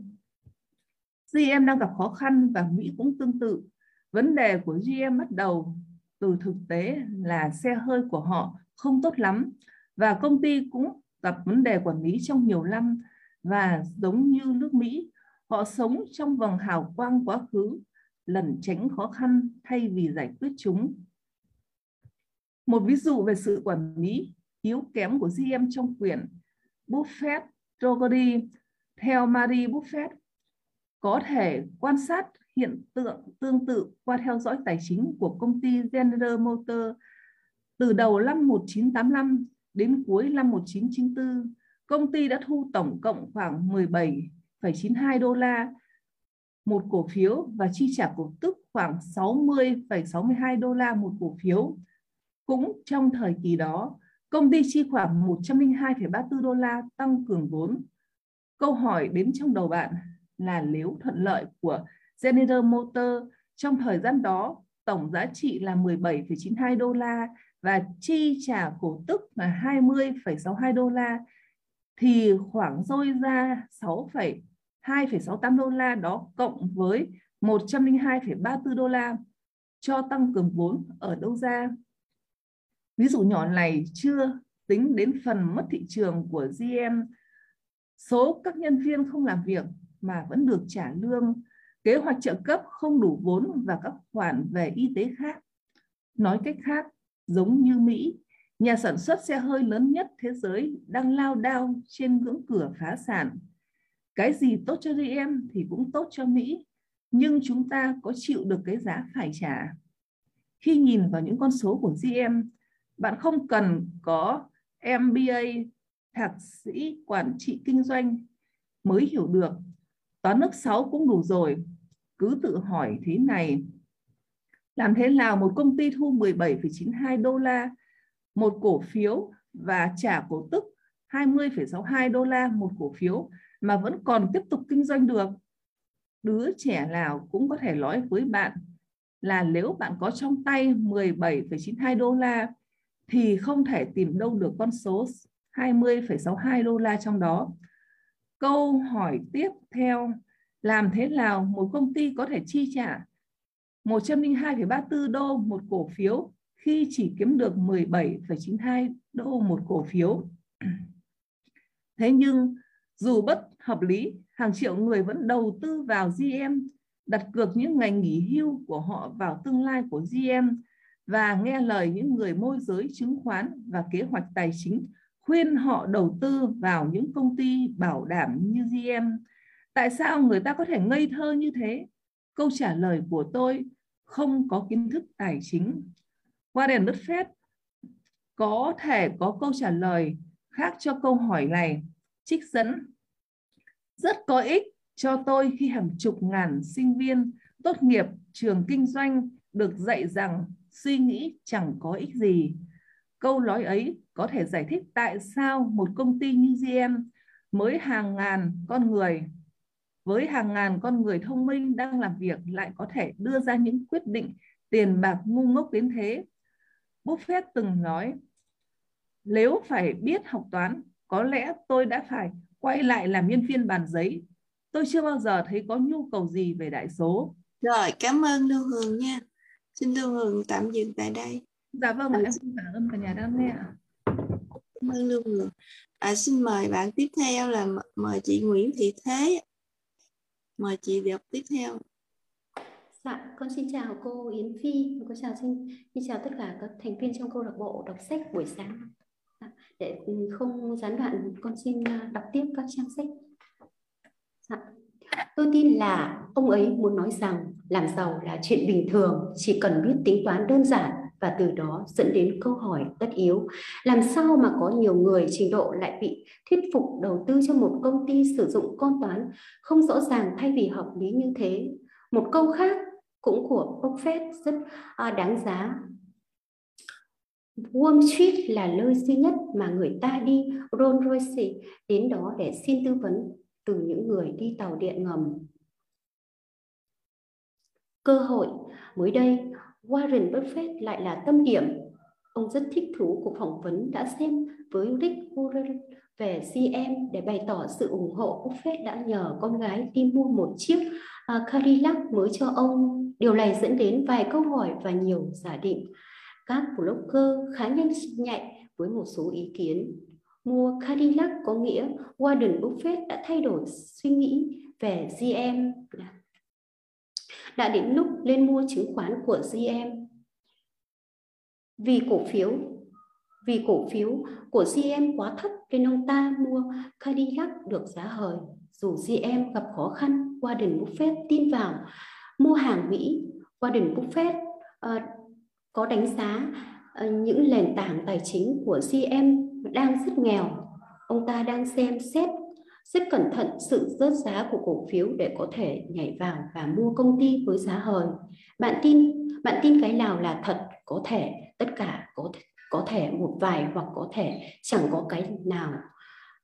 G: GM đang gặp khó khăn và Mỹ cũng tương tự. Vấn đề của GM bắt đầu từ thực tế là xe hơi của họ không tốt lắm và công ty cũng gặp vấn đề quản lý trong nhiều năm và giống như nước Mỹ, họ sống trong vòng hào quang quá khứ, lẩn tránh khó khăn thay vì giải quyết chúng. Một ví dụ về sự quản lý yếu kém của GM trong quyển Buffett Trogody theo Marie Buffett có thể quan sát hiện tượng tương tự qua theo dõi tài chính của công ty General Motors từ đầu năm 1985 đến cuối năm 1994, công ty đã thu tổng cộng khoảng 17,92 đô la một cổ phiếu và chi trả cổ tức khoảng 60,62 đô la một cổ phiếu. Cũng trong thời kỳ đó, công ty chi khoảng 102,34 đô la tăng cường vốn. Câu hỏi đến trong đầu bạn là nếu thuận lợi của General Motors trong thời gian đó tổng giá trị là 17,92 đô la và chi trả cổ tức là 20,62 đô la thì khoảng rơi ra 6,2,68 đô la đó cộng với 102,34 đô la cho tăng cường vốn ở đâu ra. Ví dụ nhỏ này chưa tính đến phần mất thị trường của GM. Số các nhân viên không làm việc mà vẫn được trả lương, kế hoạch trợ cấp không đủ vốn và các khoản về y tế khác. Nói cách khác, giống như Mỹ, nhà sản xuất xe hơi lớn nhất thế giới đang lao đao trên ngưỡng cửa phá sản. Cái gì tốt cho GM thì cũng tốt cho Mỹ, nhưng chúng ta có chịu được cái giá phải trả. Khi nhìn vào những con số của GM, bạn không cần có MBA, thạc sĩ quản trị kinh doanh mới hiểu được toán lớp 6 cũng đủ rồi. Cứ tự hỏi thế này. Làm thế nào một công ty thu 17,92 đô la một cổ phiếu và trả cổ tức 20,62 đô la một cổ phiếu mà vẫn còn tiếp tục kinh doanh được? Đứa trẻ nào cũng có thể nói với bạn là nếu bạn có trong tay 17,92 đô la thì không thể tìm đâu được con số 20,62 đô la trong đó. Câu hỏi tiếp theo, làm thế nào một công ty có thể chi trả 102,34 đô một cổ phiếu khi chỉ kiếm được 17,92 đô một cổ phiếu? <clears throat> Thế nhưng dù bất hợp lý hàng triệu người vẫn đầu tư vào GM, đặt cược những ngày nghỉ hưu của họ vào tương lai của GM và nghe lời những người môi giới chứng khoán và kế hoạch tài chính khuyên họ đầu tư vào những công ty bảo đảm như GM. Tại sao người ta có thể ngây thơ như thế? Câu trả lời của tôi, không có kiến thức tài chính. Warren Buffett có thể có câu trả lời khác cho câu hỏi này. Trích dẫn, rất có ích cho tôi khi hàng chục ngàn sinh viên tốt nghiệp trường kinh doanh được dạy rằng suy nghĩ chẳng có ích gì. Câu nói ấy có thể giải thích tại sao một công ty như GM mới hàng ngàn con người với hàng ngàn con người thông minh đang làm việc lại có thể đưa ra những quyết định tiền bạc ngu ngốc đến thế. Buffett từng nói, nếu phải biết học toán, có lẽ tôi đã phải quay lại làm nhân viên bàn giấy. Tôi chưa bao giờ thấy có nhu cầu gì về đại số.
A: Rồi, cảm ơn Lưu Hường nha. Xin Lưu Hường tạm dừng tại đây.
G: Dạ vâng, em xin cảm ơn cả nhà đang nghe ạ.
A: Cảm ơn Lưu Hường. À, xin mời bạn tiếp theo là mời chị Nguyễn Thị Thế. Mời chị đọc tiếp theo.
H: Dạ, con xin chào cô Yến Phi, con chào xin, xin chào tất cả các thành viên trong câu lạc bộ đọc sách buổi sáng. Dạ, để không gián đoạn, con xin à, đọc tiếp các trang sách. Dạ. Tôi tin là ông ấy muốn nói rằng làm giàu là chuyện bình thường, chỉ cần biết tính toán đơn giản và từ đó dẫn đến câu hỏi tất yếu, làm sao mà có nhiều người trình độ lại bị thuyết phục đầu tư cho một công ty sử dụng con toán không rõ ràng thay vì hợp lý như thế một câu khác cũng của Buffett rất à, đáng giá Wall Street là nơi duy nhất mà người ta đi Rolls Royce đến đó để xin tư vấn từ những người đi tàu điện ngầm. Cơ hội, mới đây Warren Buffett lại là tâm điểm. Ông rất thích thú cuộc phỏng vấn đã xem với Rick Warren về GM để bày tỏ sự ủng hộ. Buffett đã nhờ con gái đi mua một chiếc uh, Cadillac mới cho ông. Điều này dẫn đến vài câu hỏi và nhiều giả định. Các blogger khá nhanh nhạy với một số ý kiến. Mua Cadillac có nghĩa Warren Buffett đã thay đổi suy nghĩ về GM đã đến lúc lên mua chứng khoán của GM. Vì cổ phiếu vì cổ phiếu của GM quá thấp nên ông ta mua Cadillac được giá hời. Dù GM gặp khó khăn, Warren Buffett tin vào mua hàng Mỹ. Warren Buffett uh, có đánh giá uh, những nền tảng tài chính của GM đang rất nghèo. Ông ta đang xem xét rất cẩn thận sự rớt giá của cổ phiếu để có thể nhảy vào và mua công ty với giá hời. Bạn tin bạn tin cái nào là thật? Có thể tất cả có thể, có thể một vài hoặc có thể chẳng có cái nào.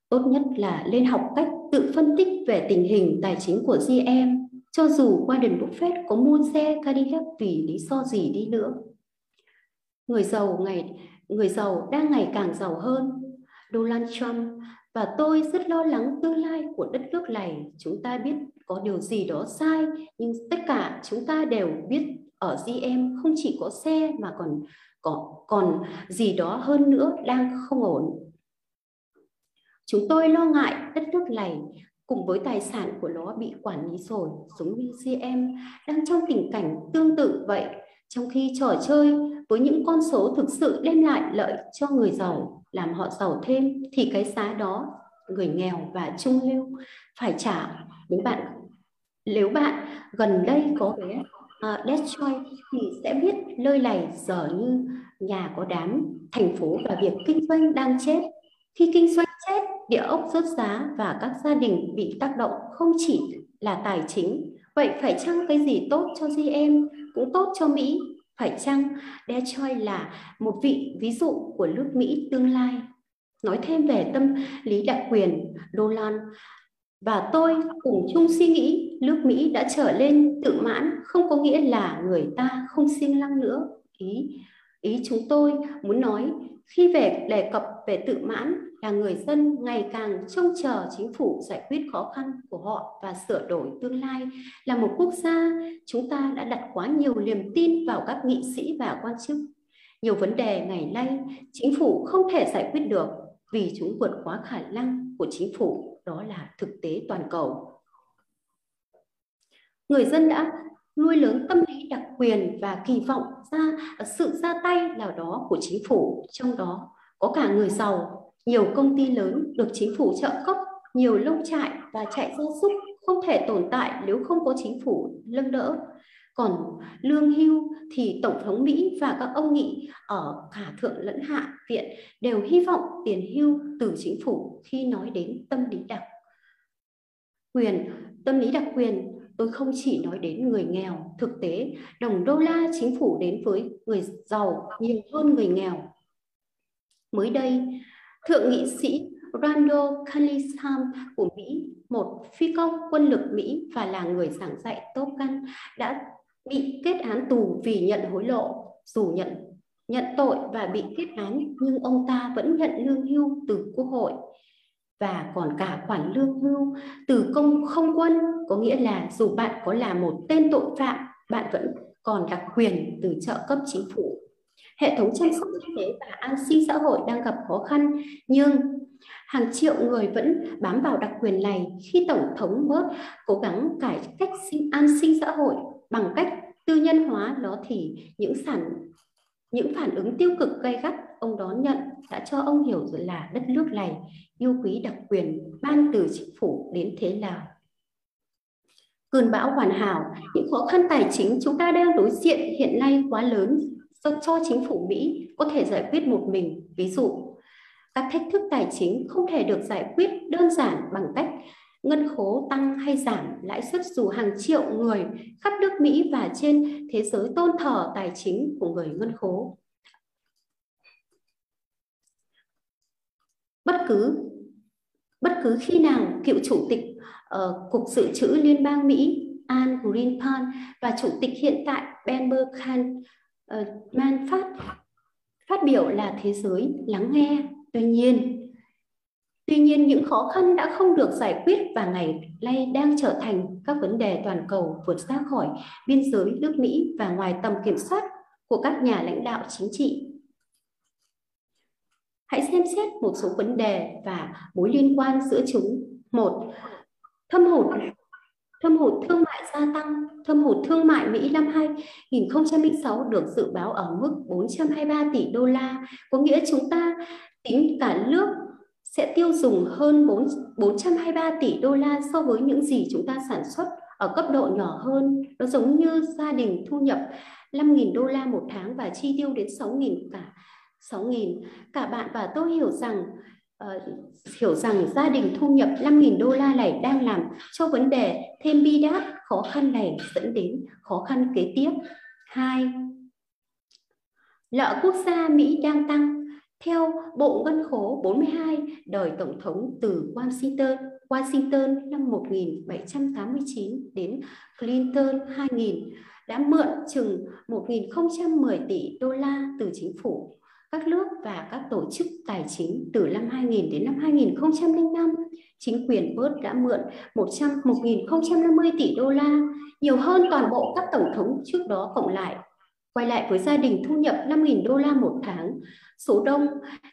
H: Tốt nhất là lên học cách tự phân tích về tình hình tài chính của GM cho dù Warren Buffett có mua xe Cadillac vì lý do gì đi nữa. Người giàu ngày người giàu đang ngày càng giàu hơn. Donald Trump và tôi rất lo lắng tương lai của đất nước này. Chúng ta biết có điều gì đó sai, nhưng tất cả chúng ta đều biết ở GM không chỉ có xe mà còn có còn gì đó hơn nữa đang không ổn. Chúng tôi lo ngại đất nước này cùng với tài sản của nó bị quản lý rồi, giống như GM đang trong tình cảnh tương tự vậy, trong khi trò chơi với những con số thực sự đem lại lợi cho người giàu làm họ giàu thêm thì cái giá đó người nghèo và trung lưu phải trả. Nếu bạn nếu bạn gần đây có vé à, uh, Detroit thì sẽ biết nơi này giờ như nhà có đám thành phố và việc kinh doanh đang chết. Khi kinh doanh chết địa ốc rớt giá và các gia đình bị tác động không chỉ là tài chính. Vậy phải chăng cái gì tốt cho GM cũng tốt cho Mỹ phải chăng Detroit là một vị ví dụ của nước Mỹ tương lai? Nói thêm về tâm lý đặc quyền, Dolan và tôi cùng chung suy nghĩ nước Mỹ đã trở lên tự mãn không có nghĩa là người ta không siêng năng nữa. Ý ý chúng tôi muốn nói khi về đề cập về tự mãn là người dân ngày càng trông chờ chính phủ giải quyết khó khăn của họ và sửa đổi tương lai. Là một quốc gia, chúng ta đã đặt quá nhiều niềm tin vào các nghị sĩ và quan chức. Nhiều vấn đề ngày nay chính phủ không thể giải quyết được vì chúng vượt quá khả năng của chính phủ, đó là thực tế toàn cầu. người dân đã nuôi lớn tâm lý đặc quyền và kỳ vọng ra sự ra tay nào đó của chính phủ, trong đó có cả người giàu, nhiều công ty lớn được chính phủ trợ cấp, nhiều lông trại và trại gia súc không thể tồn tại nếu không có chính phủ lưng đỡ. Còn lương hưu thì Tổng thống Mỹ và các ông nghị ở cả thượng lẫn hạ viện đều hy vọng tiền hưu từ chính phủ khi nói đến tâm lý đặc quyền. Tâm lý đặc quyền tôi không chỉ nói đến người nghèo, thực tế đồng đô la chính phủ đến với người giàu nhiều hơn người nghèo. Mới đây, Thượng nghị sĩ Randall Cunningham của Mỹ, một phi công quân lực Mỹ và là người giảng dạy Top Gun, đã bị kết án tù vì nhận hối lộ. Dù nhận nhận tội và bị kết án, nhưng ông ta vẫn nhận lương hưu từ quốc hội và còn cả khoản lương hưu từ công không quân có nghĩa là dù bạn có là một tên tội phạm bạn vẫn còn đặc quyền từ trợ cấp chính phủ hệ thống chăm sóc y tế và an sinh xã hội đang gặp khó khăn nhưng hàng triệu người vẫn bám vào đặc quyền này khi tổng thống bớt cố gắng cải cách sinh, an sinh xã hội bằng cách tư nhân hóa nó thì những sản những phản ứng tiêu cực gay gắt ông đón nhận đã cho ông hiểu rồi là đất nước này yêu quý đặc quyền ban từ chính phủ đến thế nào. Cơn bão hoàn hảo, những khó khăn tài chính chúng ta đang đối diện hiện nay quá lớn do cho chính phủ Mỹ có thể giải quyết một mình. Ví dụ, các thách thức tài chính không thể được giải quyết đơn giản bằng cách ngân khố tăng hay giảm lãi suất dù hàng triệu người khắp nước Mỹ và trên thế giới tôn thờ tài chính của người ngân khố. Bất cứ bất cứ khi nào cựu chủ tịch uh, Cục Dự trữ Liên bang Mỹ Al Greenpan và chủ tịch hiện tại Ben Bernanke Ờ, uh, man phát phát biểu là thế giới lắng nghe. Tuy nhiên, Tuy nhiên, những khó khăn đã không được giải quyết và ngày nay đang trở thành các vấn đề toàn cầu vượt ra khỏi biên giới nước Mỹ và ngoài tầm kiểm soát của các nhà lãnh đạo chính trị. Hãy xem xét một số vấn đề và mối liên quan giữa chúng. Một, thâm hụt thâm hụt thương mại gia tăng. Thâm hụt thương mại Mỹ năm 2006 được dự báo ở mức 423 tỷ đô la, có nghĩa chúng ta tính cả nước sẽ tiêu dùng hơn 4, 423 tỷ đô la so với những gì chúng ta sản xuất ở cấp độ nhỏ hơn. Nó giống như gia đình thu nhập 5.000 đô la một tháng và chi tiêu đến 6.000 cả 6.000. Cả bạn và tôi hiểu rằng uh, hiểu rằng gia đình thu nhập 5.000 đô la này đang làm cho vấn đề thêm bi đát khó khăn này dẫn đến khó khăn kế tiếp. Hai, Nợ quốc gia Mỹ đang tăng theo Bộ Ngân khố 42 đời Tổng thống từ Washington, Washington năm 1789 đến Clinton 2000 đã mượn chừng 1.010 tỷ đô la từ chính phủ, các nước và các tổ chức tài chính từ năm 2000 đến năm 2005. Chính quyền Bớt đã mượn 100 1.050 tỷ đô la, nhiều hơn toàn bộ các tổng thống trước đó cộng lại Quay lại với gia đình thu nhập 5.000 đô la một tháng, số đông,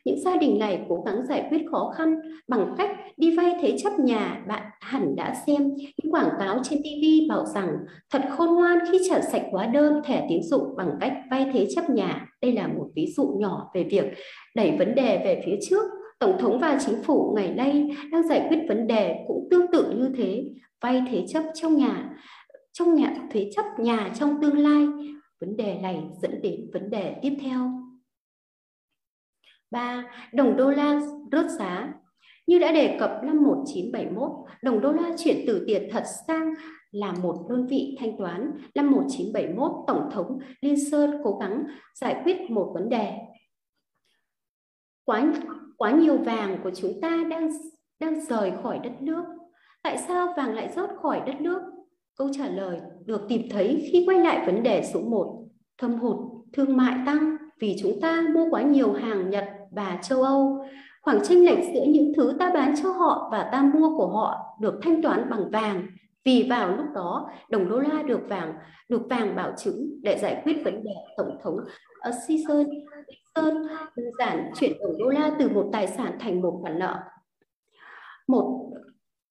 H: những gia đình này cố gắng giải quyết khó khăn bằng cách đi vay thế chấp nhà. Bạn hẳn đã xem những quảng cáo trên TV bảo rằng thật khôn ngoan khi trả sạch hóa đơn thẻ tín dụng bằng cách vay thế chấp nhà. Đây là một ví dụ nhỏ về việc đẩy vấn đề về phía trước. Tổng thống và chính phủ ngày nay đang giải quyết vấn đề cũng tương tự như thế, vay thế chấp trong nhà trong nhà thế chấp nhà trong tương lai Vấn đề này dẫn đến vấn đề tiếp theo. 3. Đồng đô la rớt giá. Như đã đề cập năm 1971, đồng đô la chuyển từ tiền thật sang là một đơn vị thanh toán. Năm 1971, Tổng thống liên sơn cố gắng giải quyết một vấn đề. Quá, quá nhiều vàng của chúng ta đang đang rời khỏi đất nước. Tại sao vàng lại rớt khỏi đất nước? Câu trả lời được tìm thấy khi quay lại vấn đề số 1, thâm hụt thương mại tăng vì chúng ta mua quá nhiều hàng Nhật và châu Âu. Khoảng chênh lệch giữa những thứ ta bán cho họ và ta mua của họ được thanh toán bằng vàng. Vì vào lúc đó, đồng đô la được vàng được vàng bảo chứng để giải quyết vấn đề tổng thống Caesar sơn đơn giản chuyển đồng đô la từ một tài sản thành một khoản nợ. Một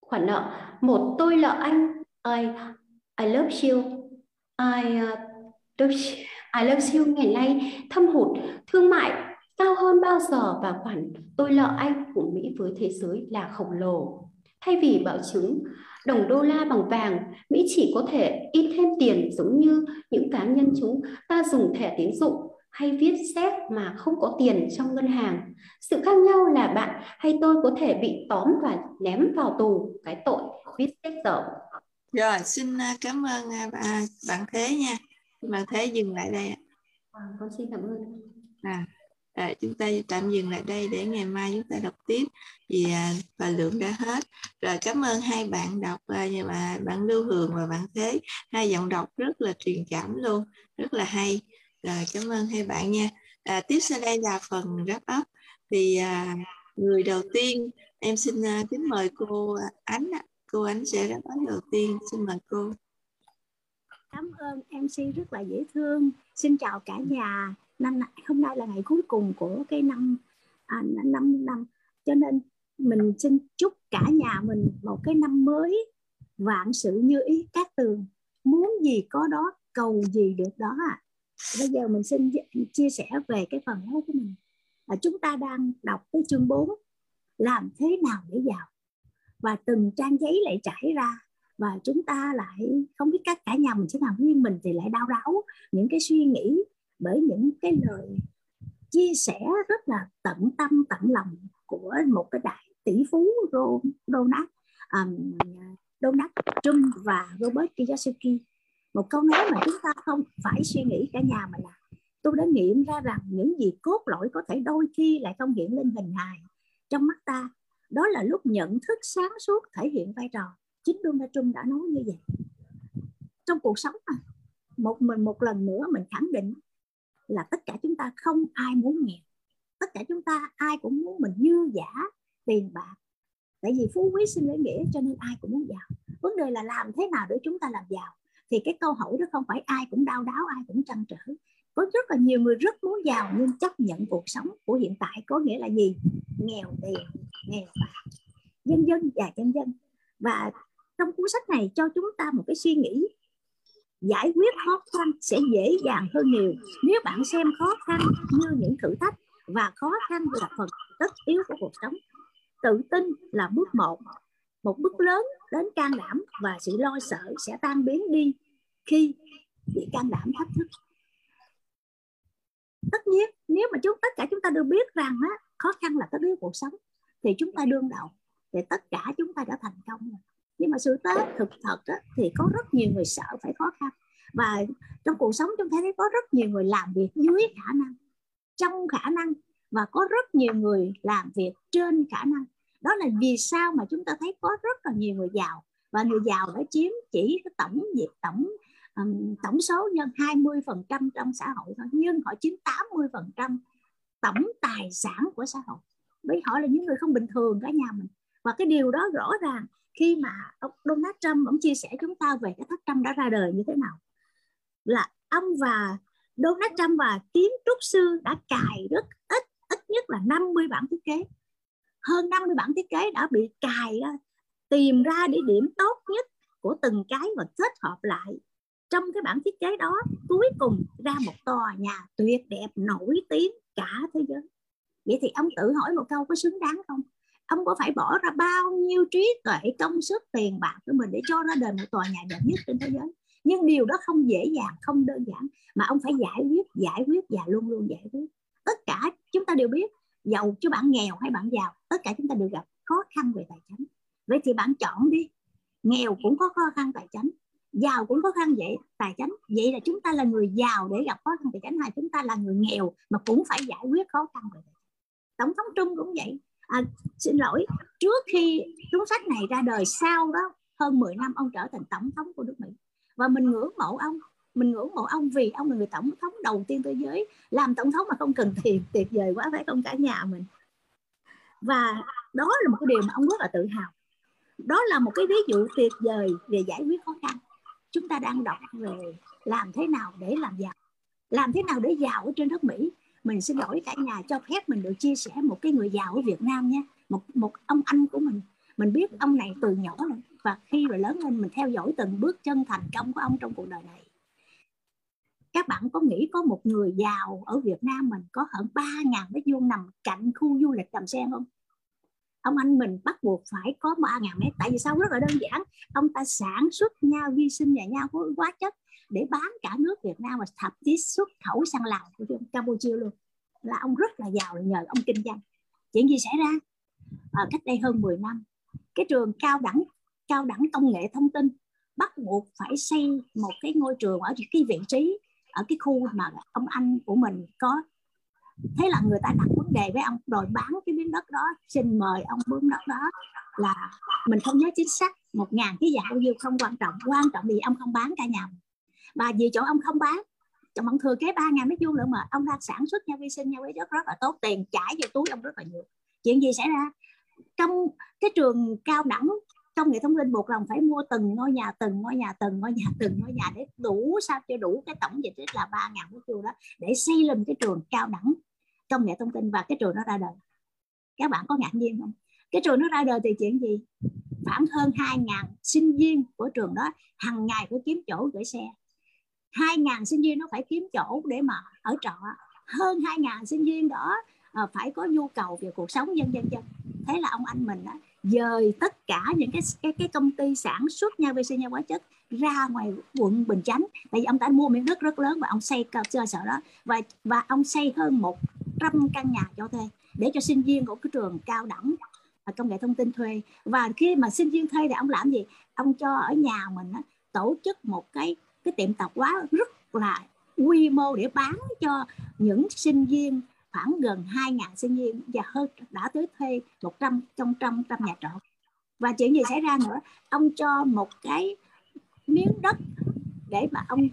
H: khoản nợ, một tôi nợ anh, ai I love you I uh, I love you ngày nay thâm hụt thương mại cao hơn bao giờ và khoản tôi lợ anh của Mỹ với thế giới là khổng lồ. Thay vì bảo chứng đồng đô la bằng vàng, Mỹ chỉ có thể in thêm tiền giống như những cá nhân chúng ta dùng thẻ tín dụng hay viết séc mà không có tiền trong ngân hàng. Sự khác nhau là bạn hay tôi có thể bị tóm và ném vào tù cái tội viết séc dở.
A: Rồi, xin à, cảm ơn à, bạn Thế nha. Bạn Thế dừng lại đây.
H: À, con xin cảm ơn.
A: À, à, chúng ta tạm dừng lại đây để ngày mai chúng ta đọc tiếp vì à, và lượng đã hết. Rồi cảm ơn hai bạn đọc à, mà bạn Lưu Hường và bạn Thế. Hai giọng đọc rất là truyền cảm luôn, rất là hay. Rồi cảm ơn hai bạn nha. À, tiếp sau đây là phần wrap up. Thì à, người đầu tiên em xin kính mời cô Ánh. Cô Ánh sẽ đáp án đầu tiên. Xin mời cô.
I: Cảm ơn MC rất là dễ thương. Xin chào cả nhà. Năm hôm nay là ngày cuối cùng của cái năm à, năm năm cho nên mình xin chúc cả nhà mình một cái năm mới vạn sự như ý các tường muốn gì có đó cầu gì được đó à bây giờ mình xin chia sẻ về cái phần đó của mình là chúng ta đang đọc cái chương 4 làm thế nào để giàu và từng trang giấy lại trải ra. Và chúng ta lại không biết các cả nhà mình sẽ làm riêng mình thì lại đau đáu những cái suy nghĩ bởi những cái lời chia sẻ rất là tận tâm tận lòng của một cái đại tỷ phú Donald um, Donald Trump và Robert Kiyosaki. Một câu nói mà chúng ta không phải suy nghĩ cả nhà mình là tôi đã nghiệm ra rằng những gì cốt lõi có thể đôi khi lại không hiện lên hình hài trong mắt ta đó là lúc nhận thức sáng suốt thể hiện vai trò. Chính Donald Trump đã nói như vậy. Trong cuộc sống một mình, một lần nữa mình khẳng định là tất cả chúng ta không ai muốn nghèo. Tất cả chúng ta ai cũng muốn mình dư giả tiền bạc. Tại vì phú quý sinh lấy nghĩa cho nên ai cũng muốn giàu. Vấn đề là làm thế nào để chúng ta làm giàu? Thì cái câu hỏi đó không phải ai cũng đau đáo, ai cũng trăn trở có rất là nhiều người rất muốn giàu nhưng chấp nhận cuộc sống của hiện tại có nghĩa là gì? Nghèo tiền nghèo bạc dân dân dạ và dân dân và trong cuốn sách này cho chúng ta một cái suy nghĩ. Giải quyết khó khăn sẽ dễ dàng hơn nhiều. Nếu bạn xem khó khăn như những thử thách và khó khăn là phần tất yếu của cuộc sống, tự tin là bước một. Một bước lớn đến can đảm và sự lo sợ sẽ tan biến đi khi bị can đảm thách thức tất nhiên nếu mà chúng tất cả chúng ta đều biết rằng á, khó khăn là tất yếu cuộc sống thì chúng ta đương đầu thì tất cả chúng ta đã thành công rồi. Nhưng mà sự tết thực thật á, thì có rất nhiều người sợ phải khó khăn. Và trong cuộc sống chúng ta thấy có rất nhiều người làm việc dưới khả năng trong khả năng và có rất nhiều người làm việc trên khả năng. Đó là vì sao mà chúng ta thấy có rất là nhiều người giàu và người giàu đã chiếm chỉ cái tổng việc tổng um, tổng số nhân 20 phần trăm trong xã hội thôi nhưng họ chiếm 80 phần trăm tổng tài sản của xã hội. Bởi họ là những người không bình thường cả nhà mình. Và cái điều đó rõ ràng khi mà ông Donald Trump ông chia sẻ chúng ta về cái thất Trump đã ra đời như thế nào. Là ông và Donald Trump và kiến trúc sư đã cài rất ít ít nhất là 50 bản thiết kế. Hơn 50 bản thiết kế đã bị cài tìm ra địa điểm tốt nhất của từng cái và kết hợp lại trong cái bản thiết kế đó, cuối cùng ra một tòa nhà tuyệt đẹp, nổi tiếng cả thế giới. Vậy thì ông tự hỏi một câu có xứng đáng không? Ông có phải bỏ ra bao nhiêu trí tuệ công sức, tiền bạc của mình để cho ra đời một tòa nhà đẹp nhất trên thế giới? Nhưng điều đó không dễ dàng, không đơn giản, mà ông phải giải quyết giải quyết và luôn luôn giải quyết. Tất cả chúng ta đều biết, giàu chứ bạn nghèo hay bạn giàu, tất cả chúng ta đều gặp khó khăn về tài chính. Vậy thì bạn chọn đi. Nghèo cũng có khó khăn, tài chính giàu cũng khó khăn vậy tài chánh. Vậy là chúng ta là người giàu để gặp khó khăn tài chánh hay chúng ta là người nghèo mà cũng phải giải quyết khó khăn về tổng thống trung cũng vậy. À, xin lỗi trước khi cuốn sách này ra đời sau đó hơn 10 năm ông trở thành tổng thống của nước Mỹ. Và mình ngưỡng mộ ông mình ngưỡng mộ ông vì ông là người tổng thống đầu tiên thế giới. Làm tổng thống mà không cần tiền tuyệt vời quá phải không cả nhà mình? Và đó là một cái điều mà ông rất là tự hào. Đó là một cái ví dụ tuyệt vời về giải quyết khó khăn chúng ta đang đọc về làm thế nào để làm giàu. Làm thế nào để giàu ở trên đất Mỹ? Mình xin lỗi, cả nhà cho phép mình được chia sẻ một cái người giàu ở Việt Nam nhé. Một một ông anh của mình. Mình biết ông này từ nhỏ và khi rồi lớn lên mình theo dõi từng bước chân thành công của ông trong cuộc đời này. Các bạn có nghĩ có một người giàu ở Việt Nam mình có hơn 3.000 mét vuông nằm cạnh khu du lịch Đầm Sen không? Ông anh mình bắt buộc phải có 3 ngàn mét tại vì sao? Rất là đơn giản. Ông ta sản xuất nhau vi sinh và nhau có hóa chất để bán cả nước Việt Nam và thậm chí xuất khẩu sang Lào của Campuchia luôn. Là ông rất là giàu nhờ ông kinh doanh. Chuyện gì xảy ra? À, cách đây hơn 10 năm cái trường cao đẳng cao đẳng công nghệ thông tin bắt buộc phải xây một cái ngôi trường ở cái vị trí ở cái khu mà ông anh của mình có thế là người ta đặt vấn đề với ông, đòi bán cái miếng đất đó, xin mời ông bướm đất đó, là mình không nhớ chính xác, một ngàn cái dạng bao nhiêu không quan trọng quan trọng vì ông không bán cả nhà mà vì chỗ ông không bán, chồng ông thừa kế ba ngàn mét vuông nữa mà, ông đang sản xuất nha vi sinh nha với rất rất là tốt, tiền chảy vào túi ông rất là nhiều. Chuyện gì xảy ra? Trong cái trường cao đẳng công nghệ thông tin buộc lòng phải mua từng ngôi nhà, từng ngôi nhà, từng ngôi nhà, từng ngôi nhà để đủ sao cho đủ cái tổng diện tích là ba ngàn mét vuông đó, để xây lên cái trường cao đẳng công nghệ thông tin và cái trường nó ra đời. Các bạn có ngạc nhiên không? Cái trường nó ra đời thì chuyện gì? Khoảng hơn 2.000 sinh viên của trường đó hàng ngày phải kiếm chỗ gửi xe. 2.000 sinh viên nó phải kiếm chỗ để mà ở trọ. Hơn 2.000 sinh viên đó ờ, phải có nhu cầu về cuộc sống dân dân dân thế là ông anh mình đó, dời tất cả những cái cái, cái công ty sản xuất nha vệ sinh nha hóa chất ra ngoài quận Bình Chánh. Tại vì ông ta mua miếng đất rất lớn và ông xây cơ sở đó. Và và ông xây hơn một trăm căn nhà cho thuê để cho sinh viên của cái trường cao đẳng à, công nghệ thông tin thuê. Và khi mà sinh viên thuê thì ông làm gì? Ông cho ở nhà mình á, tổ chức một cái cái tiệm tạp hóa rất là quy mô để bán cho những sinh viên khoảng gần 2.000 sinh viên. Và hơn đã tới thuê 100 trong trăm trăm nhà trọ. Và chuyện gì xảy ra nữa? Ông cho một cái miếng đất để mà ông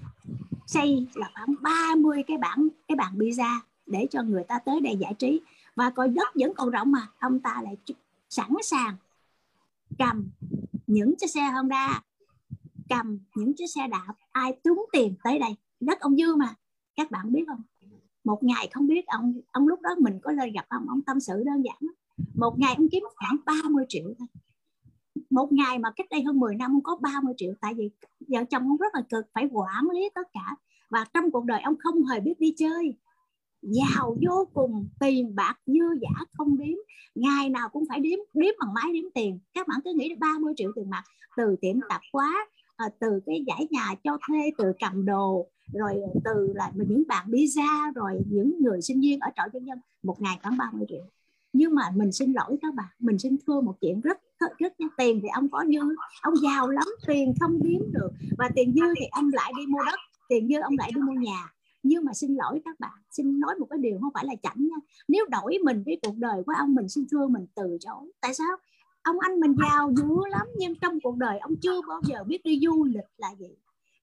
I: xây là khoảng 30 cái bản cái bàn pizza để cho người ta tới đây giải trí. Và coi đất vẫn còn rộng mà, ông ta lại sẵn sàng cầm những chiếc xe Honda, cầm những chiếc xe đạp, ai túng tiền tới đây. Đất ông dư mà, các bạn biết không? Một ngày không biết ông ông lúc đó mình có lên gặp ông ông tâm sự đơn giản một ngày ông kiếm khoảng 30 triệu thôi một ngày mà cách đây hơn 10 năm ông có 30 triệu. Tại vì vợ chồng ông rất là cực phải quản lý tất cả. Và trong cuộc đời ông không hề biết đi chơi. Giàu vô cùng tiền bạc dư giả không đếm. Ngày nào cũng phải đếm đếm bằng máy đếm tiền. Các bạn cứ nghĩ đến 30 triệu tiền mặt từ tiệm tạp hóa à, từ cái giải nhà cho thuê từ cầm đồ rồi từ là những bạn đi ra rồi những người sinh viên ở trọ dân dân một ngày khoảng 30 triệu nhưng mà mình xin lỗi các bạn mình xin thưa một chuyện rất rất nha. Tiền thì ông có dư, ông giàu lắm, tiền không kiếm được. Và tiền dư thì ông lại đi mua đất, tiền dư ông lại đi mua nhà. Nhưng mà xin lỗi các bạn xin nói một cái điều không phải là chảnh nha. Nếu đổi mình với cuộc đời của ông, mình xin thưa mình từ chối. Tại sao? Ông anh mình giàu dữ lắm, nhưng trong cuộc đời ông chưa bao giờ biết đi du lịch là gì.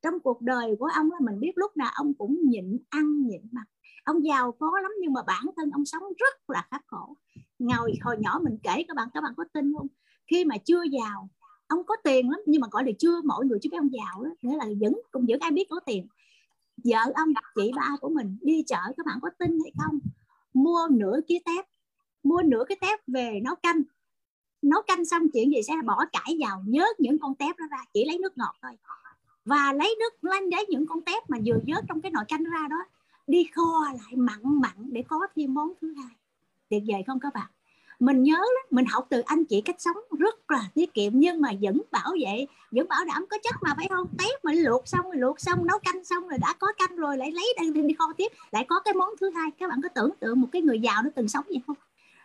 I: Trong cuộc đời của ông là mình biết lúc nào ông cũng nhịn ăn nhịn mặc ông giàu có lắm nhưng mà bản thân ông sống rất là khắc khổ. Ngồi hồi nhỏ mình kể các bạn các bạn có tin không? Khi mà chưa giàu, ông có tiền lắm nhưng mà gọi là chưa mọi người chứ biết ông giàu đó nghĩa là vẫn cũng vẫn ai biết có tiền. Vợ ông, chị ba của mình đi chợ, các bạn có tin hay không? Mua nửa ký tép, mua nửa cái tép về nấu canh. Nấu canh xong chuyện gì sẽ bỏ cải vào nhớ những con tép đó ra, chỉ lấy nước ngọt thôi. Và lấy nước lên lấy những con tép mà vừa vớt trong cái nồi canh ra đó đi kho lại mặn mặn để có thêm món thứ hai. Tuyệt vời không các bạn? Mình nhớ mình học từ anh chị cách sống rất là tiết kiệm nhưng mà vẫn bảo vệ vẫn bảo đảm có chất mà phải không? Tép mà luộc xong rồi luộc xong nấu canh xong rồi đã có canh rồi lại lấy đang đi kho tiếp lại có cái món thứ hai. Các bạn có tưởng tượng một cái người giàu nó từng sống vậy không?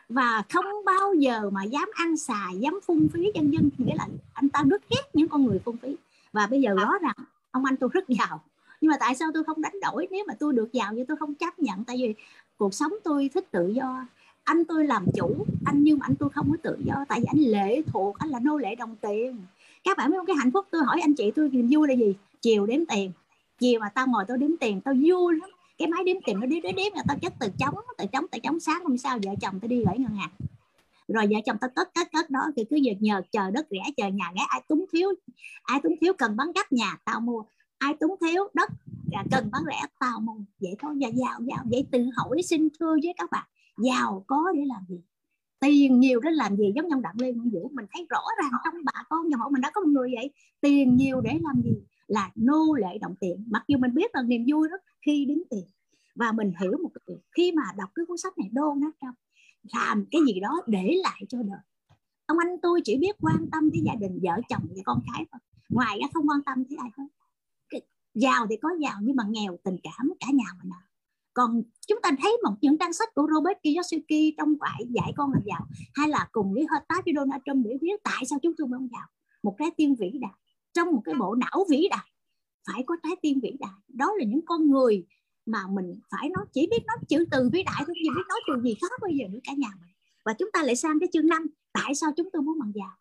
I: Và không bao giờ mà dám ăn xài dám phung phí dân dân nghĩa là anh ta rất ghét những con người phung phí. Và bây giờ rõ ràng ông anh tôi rất giàu nhưng mà tại sao tôi không đánh đổi nếu mà tôi được giàu nhưng tôi không chấp nhận? Tại vì cuộc sống tôi thích tự do. Anh tôi làm chủ, anh nhưng mà anh tôi không có tự do. Tại vì anh lệ thuộc, anh là nô lệ đồng tiền. Các bạn biết không? Cái hạnh phúc tôi hỏi anh chị tôi niềm vui là gì? Chiều đếm tiền. Chiều mà tao ngồi tao đếm tiền, tao vui lắm. Cái máy đếm tiền nó đếm đếm đếm là tao chất từ trống từ trống từ trống sáng hôm sau vợ chồng tao đi gửi ngân hàng. Rồi vợ chồng tao cất cất cất đó, thì cứ việc nhờ, chờ đất rẻ, chờ nhà rẻ ai túng thiếu, ai túng thiếu cần bán gấp nhà, tao mua ai túng thiếu đất và cần bán rẻ tao mùng vậy thôi, và giàu giàu vậy tự hỏi xin thưa với các bạn, giàu có để làm gì? Tiền nhiều để làm gì? Giống như ông đặng lê nguyễn vũ, mình thấy rõ ràng trong bà con nhà họ mình đã có một người vậy. Tiền nhiều để làm gì? Là nô lệ động tiền. Mặc dù mình biết là niềm vui đó khi đứng tiền. Và mình hiểu một cái khi mà đọc cái cuốn sách này đô nát trong làm cái gì đó để lại cho đời. Ông anh tôi chỉ biết quan tâm tới gia đình, vợ chồng và con cái thôi. Ngoài ra không quan tâm tới ai hết giàu thì có giàu, nhưng mà nghèo tình cảm cả nhà mình à còn chúng ta thấy một những trang sách của Robert Kiyosaki trong quại dạy con làm giàu, hay là cùng với hợp tác với Donald Trump để viết tại sao chúng tôi không giàu? Một trái tim vĩ đại. Trong một cái bộ não vĩ đại, phải có trái tim vĩ đại. Đó là những con người mà mình phải nói, chỉ biết nói chữ từ vĩ đại thôi, chỉ biết nói từ gì khác bây giờ nữa cả nhà mình. Và chúng ta lại sang cái chương năm, tại sao chúng tôi muốn bằng giàu?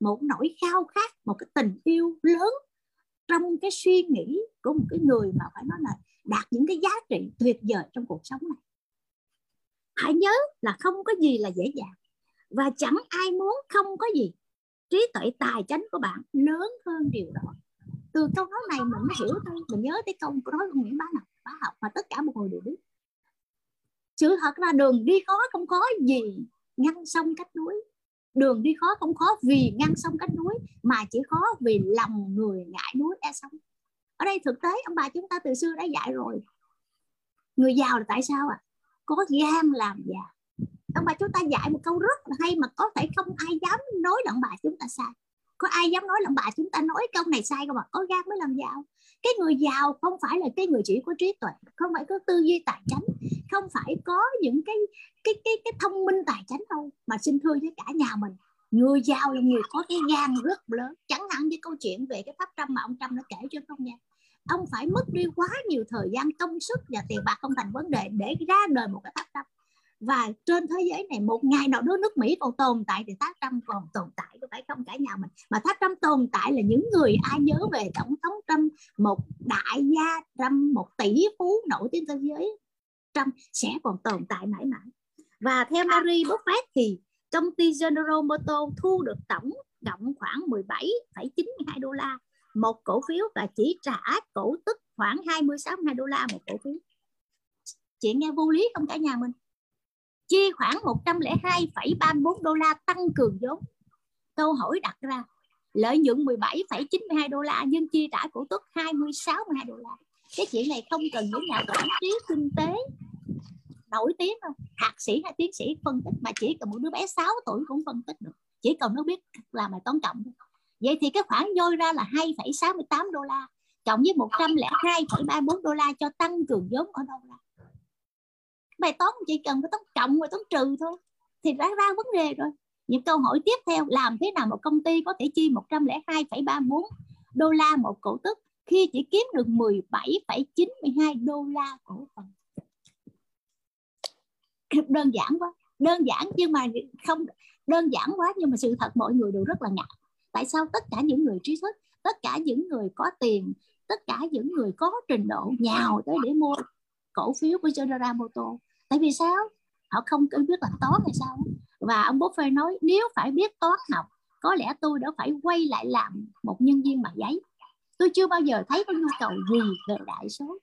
I: Một nỗi khao khát, một cái tình yêu lớn trong cái suy nghĩ của một cái người mà phải nói là đạt những cái giá trị tuyệt vời trong cuộc sống này. Hãy nhớ là không có gì là dễ dàng và chẳng ai muốn không có gì. Trí tuệ tài chánh của bạn lớn hơn điều đó. Từ câu nói này mình mới hiểu thôi, mình nhớ cái câu nói của Nguyễn Bá Ngọc bá học mà tất cả mọi người đều biết. Sự thật là đường đi khó không có gì ngăn sông cách núi đường đi khó không khó, vì ngăn sông cách núi, mà chỉ khó vì lòng người ngại núi e sông. Ở đây thực tế, ông bà chúng ta từ xưa đã dạy rồi. Người giàu là tại sao à có gan làm giàu. Ông bà chúng ta dạy một câu rất là hay mà có thể không ai dám nói là ông bà chúng ta sai. Có ai dám nói là ông bà chúng ta nói câu này sai không ạ? Có gan mới làm giàu cái người giàu không phải là cái người chỉ có trí tuệ, không phải có tư duy tài chánh, không phải có những cái cái cái cái thông minh tài chánh đâu. Mà xin thưa với cả nhà mình, người giàu là người có cái gan rất lớn. Chẳng hạn như câu chuyện về cái tháp trăm mà ông trăm đã kể cho không nha. Ông phải mất đi quá nhiều thời gian công sức và tiền bạc không thành vấn đề để ra đời một cái tháp trăm và trên thế giới này một ngày nào đó nước Mỹ còn tồn tại thì tháp trăm còn tồn tại có phải không cả nhà mình? Mà tháp trăm tồn tại là những người ai nhớ về tổng thống Trump một đại gia Trump một tỷ phú nổi tiếng thế giới Trump sẽ còn tồn tại mãi mãi. Và theo Mary Buffett thì công ty General Motors thu được tổng cộng khoảng 17,92 đô la một cổ phiếu và chỉ trả cổ tức khoảng 26 đô la một cổ phiếu. Chuyện nghe vô lý không cả nhà mình chi khoảng 102,34 đô la tăng cường vốn. Câu hỏi đặt ra lợi nhuận 17,92 đô la nhưng chi trả cổ tức 26,2 đô la. Cái chuyện này không cần những nhà quản trí kinh tế nổi tiếng đâu. Thạc sĩ hay tiến sĩ phân tích mà chỉ cần một đứa bé 6 tuổi cũng phân tích được. Chỉ cần nó biết làm bài toán cộng vậy thì cái khoản dôi ra là 2,68 đô la cộng với 102,34 đô la cho tăng cường vốn ở đâu ra? Bài toán chỉ cần có toán cộng và toán trừ thôi. Thì đã ra vấn đề rồi. Những câu hỏi tiếp theo làm thế nào một công ty có thể chi 102,34 đô la một cổ tức khi chỉ kiếm được 17,92 đô la cổ phần? Đơn giản quá đơn giản nhưng mà không đơn giản quá nhưng mà sự thật mọi người đều rất là ngạc tại sao tất cả những người trí thức tất cả những người có tiền tất cả những người có trình độ nhào tới để mua cổ phiếu của General Motors tại vì sao? Họ không cứ biết làm toán hay sao và ông Buffett nói, nếu phải biết toán học, có lẽ tôi đã phải quay lại làm một nhân viên bằng giấy. Tôi chưa bao giờ thấy có nhu cầu gì về đại số.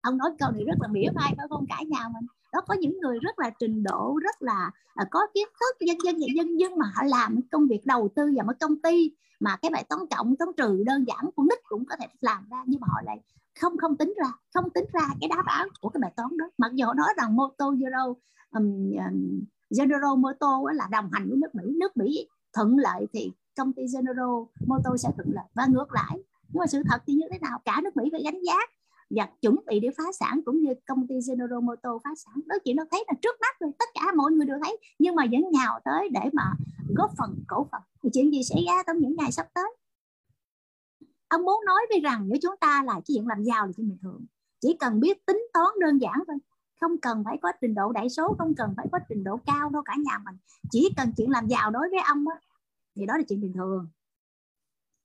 I: Ông nói câu này rất là mỉa mai, phải không? Cả nhà mình đó có những người rất là trình độ rất là à, có kiến thức dân dân dân dân mà họ làm công việc đầu tư vào một công ty mà cái bài toán cộng toán trừ đơn giản con nít cũng có thể làm ra nhưng mà họ lại không không tính ra không tính ra cái đáp án của cái bài toán đó. Mặc dù họ nói rằng Moto Zero um, um, General Moto là đồng hành với nước Mỹ nước Mỹ thuận lợi thì công ty General Moto sẽ thuận lợi. Và ngược lại nhưng mà sự thật thì như thế nào? Cả nước Mỹ phải gánh giá và chuẩn bị để phá sản cũng như công ty General Motor phá sản. Đó chị nó thấy là trước mắt rồi tất cả mọi người đều thấy nhưng mà vẫn nhào tới để mà góp phần cổ phần. Thì chuyện gì xảy ra trong những ngày sắp tới? Ông muốn nói với rằng nếu chúng ta là cái chuyện làm giàu là chuyện bình thường. Chỉ cần biết tính toán đơn giản thôi. Không cần phải có trình độ đại số không cần phải có trình độ cao đâu cả nhà mình. Chỉ cần chuyện làm giàu đối với ông đó, thì đó là chuyện bình thường.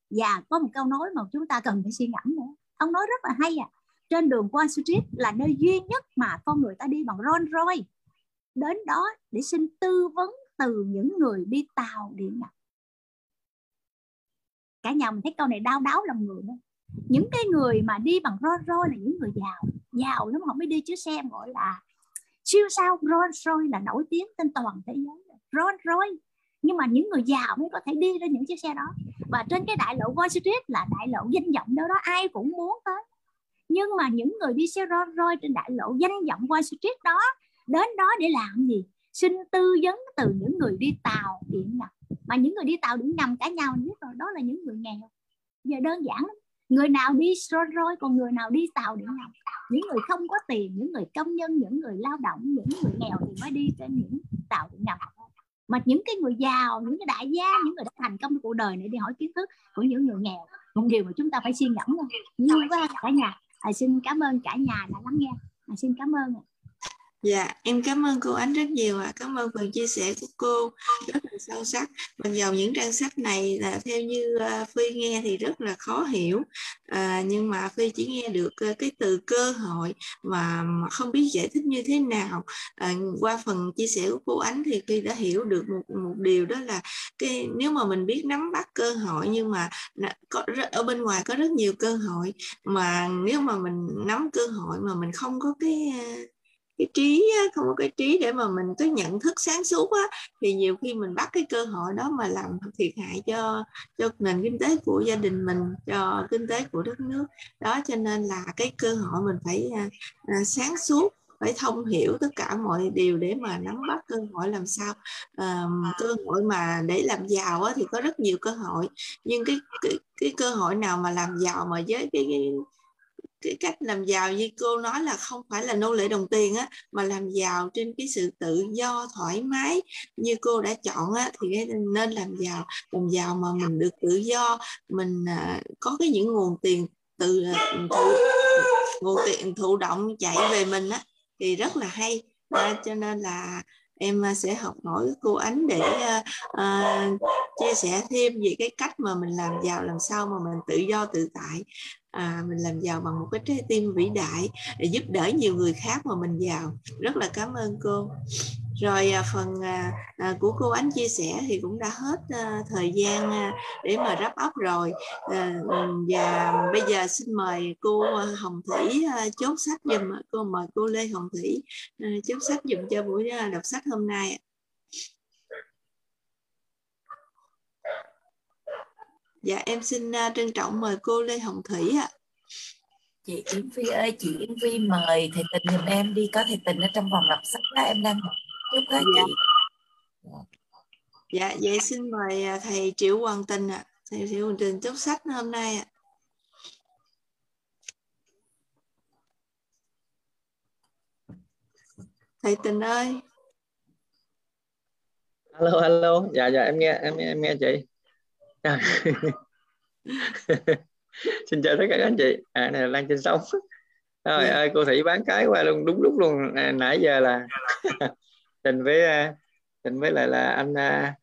I: Và có một câu nói mà chúng ta cần phải suy ngẫm nữa. Ông nói rất là hay à trên đường Wall Street là nơi duy nhất mà con người ta đi bằng Rolls Royce. Đến đó để xin tư vấn từ những người đi tàu điện ngầm cả nhà mình thấy câu này đau đáo lòng người không? những cái người mà đi bằng Rolls Royce là những người giàu. Giàu lắm họ mới đi chiếc xe gọi là siêu sao. Rolls Royce là nổi tiếng trên toàn thế giới. Rolls Royce. Nhưng mà những người giàu mới có thể đi lên những chiếc xe đó. Và trên cái đại lộ Wall Street là đại lộ danh vọng đâu đó, ai cũng muốn tới nhưng mà những người đi xe roi, roi trên đại lộ danh vọng Wall Street đó đến đó để làm gì? Xin tư vấn từ những người đi tàu điện ngầm mà những người đi tàu điện ngầm cả nhau biết rồi đó là những người nghèo. Giờ đơn giản lắm. Người nào đi Rolls Royce còn người nào đi tàu điện ngầm những người không có tiền những người công nhân những người lao động những người nghèo thì mới đi trên những tàu điện ngầm mà những cái người giàu những cái đại gia những người đã thành công trong cuộc đời này đi hỏi kiến thức của những người nghèo. Một điều mà chúng ta phải suy ngẫm thôi. Nhiều quá cả nhà à, xin cảm ơn cả nhà đã lắng nghe. À, xin cảm ơn
A: Dạ, em cảm ơn cô Ánh rất nhiều ạ. À. Cảm ơn phần chia sẻ của cô rất là sâu sắc. Mặc dù những trang sách này là theo như uh, Phi nghe thì rất là khó hiểu, à, nhưng mà Phi chỉ nghe được uh, cái từ cơ hội mà, mà không biết giải thích như thế nào. À, qua phần chia sẻ của cô Ánh thì Phi đã hiểu được một một điều đó là cái nếu mà mình biết nắm bắt cơ hội nhưng mà có ở bên ngoài có rất nhiều cơ hội mà nếu mà mình nắm cơ hội mà mình không có cái uh, cái trí không có cái trí để mà mình có nhận thức sáng suốt á, thì nhiều khi mình bắt cái cơ hội đó mà làm thiệt hại cho cho nền kinh tế của gia đình mình cho kinh tế của đất nước. Đó cho nên là cái cơ hội mình phải à, à, sáng suốt phải thông hiểu tất cả mọi điều để mà nắm bắt cơ hội làm sao à, cơ hội mà để làm giàu á, thì có rất nhiều cơ hội. Nhưng cái cái, cái cơ hội nào mà làm giàu mà với cái, cái cái cách làm giàu như cô nói là không phải là nô lệ đồng tiền á mà làm giàu trên cái sự tự do thoải mái như cô đã chọn á thì nên làm giàu làm giàu mà mình được tự do mình à, có cái những nguồn tiền từ à, thụ, nguồn tiền thụ động chạy về mình á thì rất là hay. À, cho nên là em à, sẽ học hỏi cô ánh để uh, uh, chia sẻ thêm về cái cách mà mình làm giàu làm sao mà mình tự do tự tại à, mình làm giàu bằng một cái trái tim vĩ đại để giúp đỡ nhiều người khác mà mình giàu. Rất là cảm ơn cô. Rồi à, phần à, à, của cô ánh chia sẻ thì cũng đã hết thời gian để mà wrap up rồi. Và bây giờ xin mời cô hồng thủy chốt sách giùm cô mời cô lê hồng thủy chốt sách giùm cho buổi đọc sách hôm nay Dạ em xin uh, trân trọng mời cô Lê Hồng Thủy ạ. À.
J: Chị Yến Phi ơi, chị Yến Phi mời thầy Tình giùm em đi, có thầy Tình ở trong vòng đọc sách đó em đang chúc dạ. chị.
A: Dạ, vậy xin mời à, thầy Triệu Hoàng Tình ạ. À. Thầy Triệu Hoàng Tình chúc sách hôm nay ạ. À. Thầy Tình ơi.
K: Alo, alo. Dạ, dạ em nghe, em em nghe chị. <laughs> xin chào tất cả các anh chị à này là lan trên sông rồi yeah. Dạ. cô thị bán cái qua luôn đúng lúc luôn à, nãy giờ là <laughs> tình với à, tình với lại là anh à,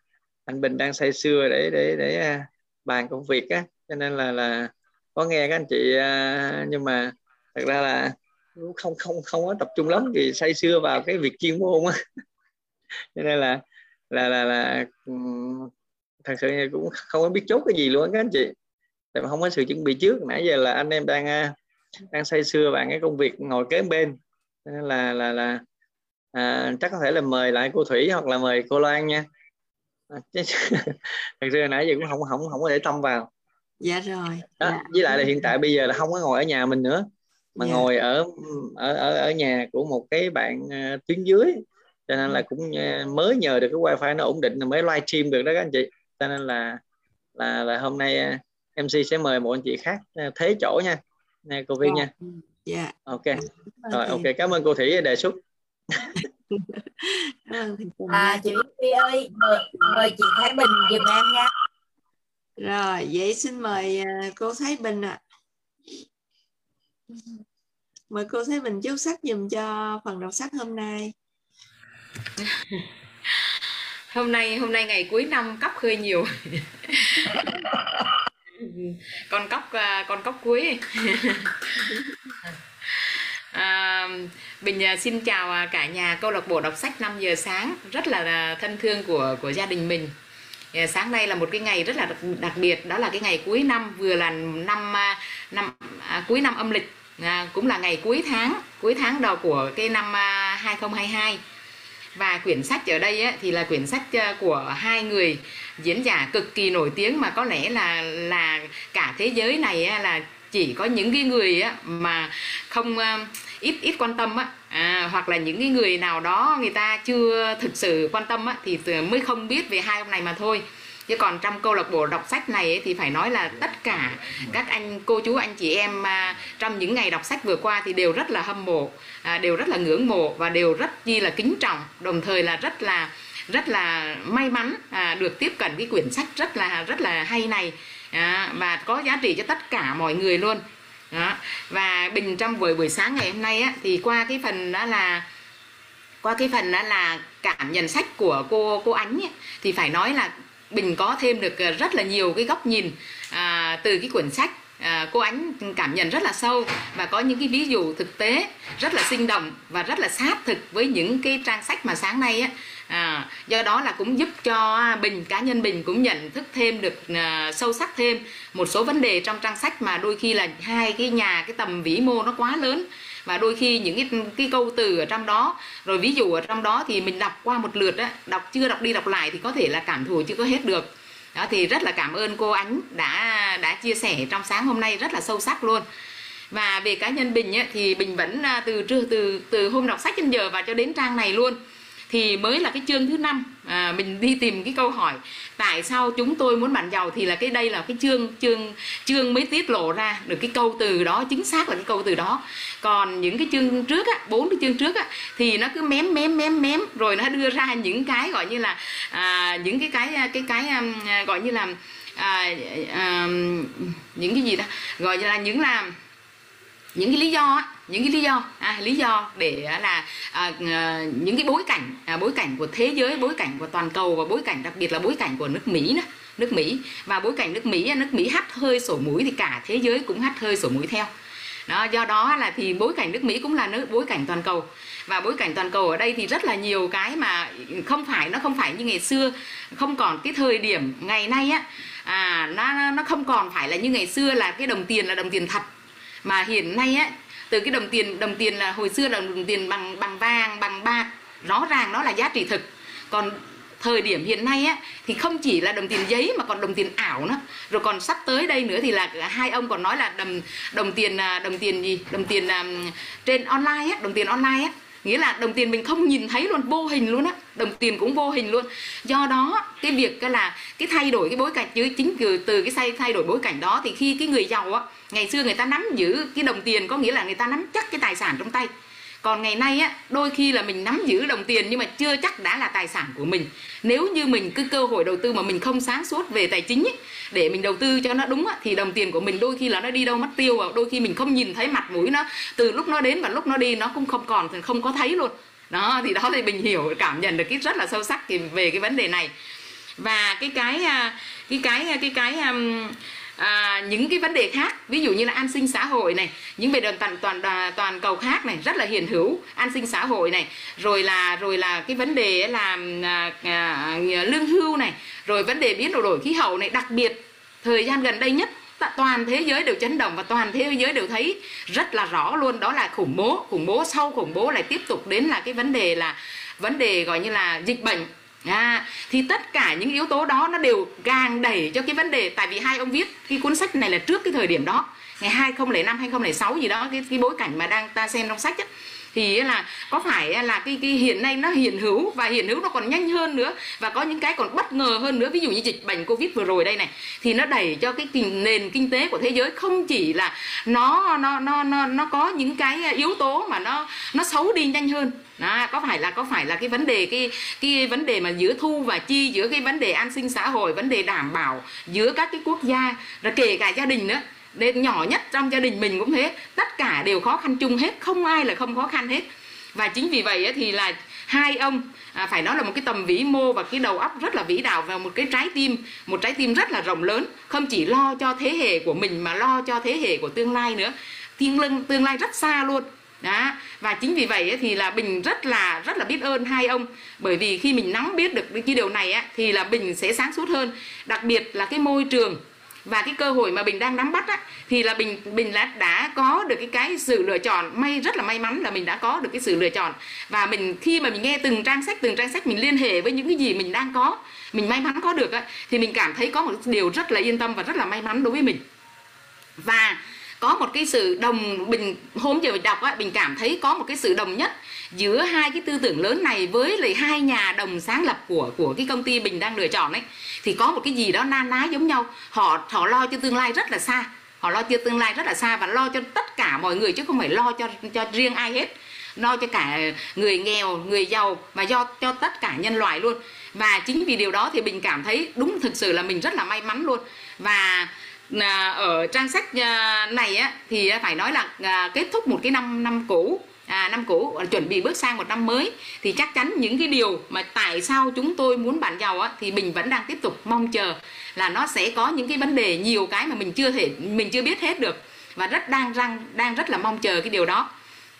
K: anh bình đang say sưa để để để à, bàn công việc á cho nên là là có nghe các anh chị nhưng mà thật ra là không không không có tập trung lắm vì say sưa vào cái việc chuyên môn á <laughs> cho nên là là là là thật sự cũng không có biết chốt cái gì luôn các anh chị. Tại mà không có sự chuẩn bị trước. Nãy giờ là anh em đang à, đang say sưa bạn cái công việc ngồi kế bên. Nên là là là à, chắc có thể là mời lại cô thủy hoặc là mời cô loan nha. À, <laughs> thật sự nãy giờ cũng không không không có để tâm vào.
A: Dạ rồi.
K: Đó,
A: dạ.
K: với lại là hiện tại bây giờ là không có ngồi ở nhà mình nữa mà dạ. ngồi ở ở ở ở nhà của một cái bạn uh, tuyến dưới. Cho nên là ừ. cũng uh, mới nhờ được cái wifi nó ổn định là mới live stream được đó các anh chị cho nên là là là hôm nay à, MC sẽ mời một anh chị khác à, thế chỗ nha nè cô Vi nha.
A: Dạ. Yeah.
K: ok rồi ok cảm ơn cô Thủy đề xuất. <laughs>
J: À chị Vi ơi mời, mời chị Thái Bình giùm em nha.
A: Rồi vậy xin mời à, cô Thái Bình ạ. À. mời cô Thái Bình chúc sách dùm cho phần đọc sách hôm nay <laughs>
L: hôm nay hôm nay ngày cuối năm cóc hơi nhiều. <laughs> Con cóc à, con cóc cuối. À, bình à, xin chào à, cả nhà câu lạc bộ đọc sách 5 giờ sáng. Rất là thân thương của của gia đình mình. Sáng nay là một cái ngày rất là đặc biệt. Đó là cái ngày cuối năm vừa là năm năm à, cuối năm âm lịch. À, cũng là ngày cuối tháng cuối tháng đầu của cái năm 2022 và quyển sách ở đây á, thì là quyển sách ờ, của hai người diễn giả cực kỳ nổi tiếng mà có lẽ là là cả thế giới này ấy, là chỉ có những cái người á, mà không ờ, ít ít quan tâm á. À, hoặc là những cái người nào đó người ta chưa thực sự quan tâm á, thì mới không biết về hai ông này mà thôi chứ còn trong câu lạc bộ đọc sách này ấy, thì phải nói là tất cả các anh cô chú anh chị em à, trong những ngày đọc sách vừa qua thì đều rất là hâm mộ à, đều rất là ngưỡng mộ và đều rất chi là kính trọng đồng thời là rất là rất là may mắn à, được tiếp cận cái quyển sách rất là rất là hay này à, và có giá trị cho tất cả mọi người luôn đó. và bình trong buổi buổi sáng ngày hôm nay á, thì qua cái phần đó là qua cái phần đó là cảm nhận sách của cô cô ánh ấy, thì phải nói là bình có thêm được ờ, rất là nhiều cái góc nhìn à, từ cái quyển sách à, cô ánh cảm nhận rất là sâu và có những cái ví dụ thực tế rất là sinh động và rất là sát thực với những cái trang sách mà sáng nay á. À, do đó là cũng giúp cho bình cá nhân bình cũng nhận thức thêm được à, sâu sắc thêm một số vấn đề trong trang sách mà đôi khi là hai cái nhà cái tầm vĩ mô nó quá lớn và đôi khi những cái cái câu từ ở trong đó rồi ví dụ ở trong đó thì mình đọc qua một lượt á đọc chưa đọc đi đọc lại thì có thể là cảm thụ chưa có hết được. Đó thì rất là cảm ơn cô ánh đã đã chia sẻ trong sáng hôm nay rất là sâu sắc luôn. Và về cá nhân bình ấy, thì bình vẫn à, từ từ từ từ hôm đọc sách đến giờ và cho đến trang này luôn thì mới là cái chương thứ năm. À, mình đi tìm cái câu hỏi tại sao chúng tôi muốn bạn giàu? Thì là cái đây là cái chương chương chương mới tiết lộ ra được cái câu từ đó chính xác là cái câu từ đó. Còn những cái chương trước á bốn cái chương trước á thì nó cứ mém mém mém mém rồi nó đưa ra những cái gọi như là à, những cái cái cái cái um, gọi như là à, à, um, những cái gì đó gọi như là những làm những cái lý do á những cái lý do à, lý do để là à, ờ, những cái bối cảnh à, bối cảnh của thế giới bối cảnh của toàn cầu và bối cảnh đặc biệt là bối cảnh của nước Mỹ nữa nước Mỹ. Và bối cảnh nước Mỹ nước Mỹ hắt hơi sổ mũi thì cả thế giới cũng hắt hơi sổ mũi theo. Đó do đó là thì bối cảnh nước Mỹ cũng là nước bối cảnh toàn cầu. Và bối cảnh toàn cầu ở đây thì rất là nhiều cái mà không phải nó không phải như ngày xưa không còn cái thời điểm ngày nay á. À nó nó không còn phải là như ngày xưa là cái đồng tiền là đồng tiền thật. Mà hiện nay á từ cái đồng tiền đồng tiền là hồi xưa là đồng tiền bằng bằng vàng bằng bạc. Rõ ràng nó là giá trị thực. Còn thời điểm hiện nay á thì không chỉ là đồng tiền giấy mà còn đồng tiền ảo nữa. Rồi còn sắp tới đây nữa thì là hai ông còn nói là đồng đồng tiền à, đồng tiền gì? Đồng tiền um, trên online á đồng tiền online á nghĩa là đồng tiền mình không nhìn thấy luôn, vô hình luôn á. Đồng tiền cũng vô hình luôn. Do đó, cái việc cái là cái thay đổi cái bối cảnh chứ chính từ từ cái thay thay đổi bối cảnh đó, thì khi cái người giàu á, ngày xưa người ta nắm giữ cái đồng tiền, có nghĩa là người ta nắm chắc cái tài sản trong tay còn ngày nay á đôi khi là mình nắm giữ đồng tiền nhưng mà chưa chắc đã là tài sản của mình. Nếu như mình cứ cơ hội đầu tư mà mình không sáng suốt về tài chính ấy, để mình đầu tư cho nó đúng á, thì đồng tiền của mình đôi khi là nó đi đâu mất tiêu và đôi khi mình không nhìn thấy mặt mũi nó. Từ lúc nó đến và lúc nó đi nó cũng không còn thì không có thấy luôn. Đó thì đó thì mình hiểu cảm nhận được cái rất là sâu sắc thì về cái vấn đề này. Và cái cái à, cái cái à, cái cái, à, cái um, à, những cái vấn đề khác ví dụ như là an sinh xã hội này những về đoàn toàn toàn à, toàn cầu khác này rất là hiển hữu an sinh xã hội này rồi là rồi là cái vấn đề là à, à, à, lương hưu này rồi vấn đề biến đổi đổi khí hậu này đặc biệt thời gian gần đây nhất toàn thế giới đều chấn động và toàn thế giới đều thấy rất là rõ luôn đó là khủng bố khủng bố sau khủng bố lại tiếp tục đến là cái vấn đề là vấn đề gọi như là dịch bệnh. À, thì tất cả những yếu tố đó nó đều càng đẩy cho cái vấn đề tại vì hai ông viết cái cuốn sách này là trước cái thời điểm đó. Ngày 2005 2006 gì đó cái cái bối cảnh mà đang ta xem trong sách ấy, thì là có phải là cái, cái hiện nay nó hiện hữu và hiện hữu nó còn nhanh hơn nữa và có những cái còn bất ngờ hơn nữa? Ví dụ như dịch bệnh covid vừa rồi đây này thì nó đẩy cho cái nền kinh tế của thế giới không chỉ là nó nó nó nó nó có những cái à, yếu tố mà nó nó xấu đi nhanh hơn. Đó, có phải là có phải là cái vấn đề cái cái vấn đề mà giữa thu và chi giữa cái vấn đề an sinh xã hội vấn đề đảm bảo giữa các cái quốc gia rồi kể cả gia đình nữa đến nhỏ nhất trong gia đình mình cũng thế. Tất cả đều khó khăn chung hết. Không ai là không khó khăn hết. Và chính vì vậy thì là hai ông à, phải nói là một cái tầm vĩ mô và cái đầu óc rất là vĩ đạo và một cái trái tim một trái tim rất là rộng lớn. Không chỉ lo cho thế hệ của mình mà lo cho thế hệ của tương lai nữa. Tương lưng tương lai rất xa luôn. Đó. Và chính vì vậy thì là bình rất là rất là biết ơn hai ông. Bởi vì khi mình nắm biết được cái điều này á, thì là bình sẽ sáng suốt hơn. Đặc biệt là cái môi trường và cái cơ hội mà mình đang nắm bắt á, thì là mình mình đã đã có được cái cái sự lựa chọn. May rất là may mắn là mình đã có được cái sự lựa chọn. Và mình khi mà mình nghe từng trang sách từng trang sách mình liên hệ với những cái gì mình đang có mình may mắn có được á, thì mình cảm thấy có một điều rất là yên tâm và rất là may mắn đối với mình. Và có một cái sự đồng bình hôm giờ mình đọc á mình cảm thấy có một cái sự đồng nhất giữa hai cái tư tưởng lớn này với lại hai nhà đồng sáng lập của của cái công ty mình đang lựa chọn ấy, thì có một cái gì đó na ná giống nhau. Họ họ lo cho tương lai rất là xa. Họ lo cho tương lai rất là xa và lo cho tất cả mọi người chứ không phải lo cho cho riêng ai hết. Lo cho cả người nghèo, người giàu và do, cho tất cả nhân loại luôn. Và chính vì điều đó thì mình cảm thấy đúng thực sự là mình rất là may mắn luôn. Và à, ở trang sách à, này á, thì phải nói là à, kết thúc một cái năm năm cũ à, năm cũ chuẩn bị bước sang một năm mới. Thì chắc chắn những cái điều mà tại sao chúng tôi muốn bạn giàu á, thì mình vẫn đang tiếp tục mong chờ là nó sẽ có những cái vấn đề nhiều cái mà mình chưa thể mình chưa biết hết được. Và rất đang đang đang rất là mong chờ cái điều đó.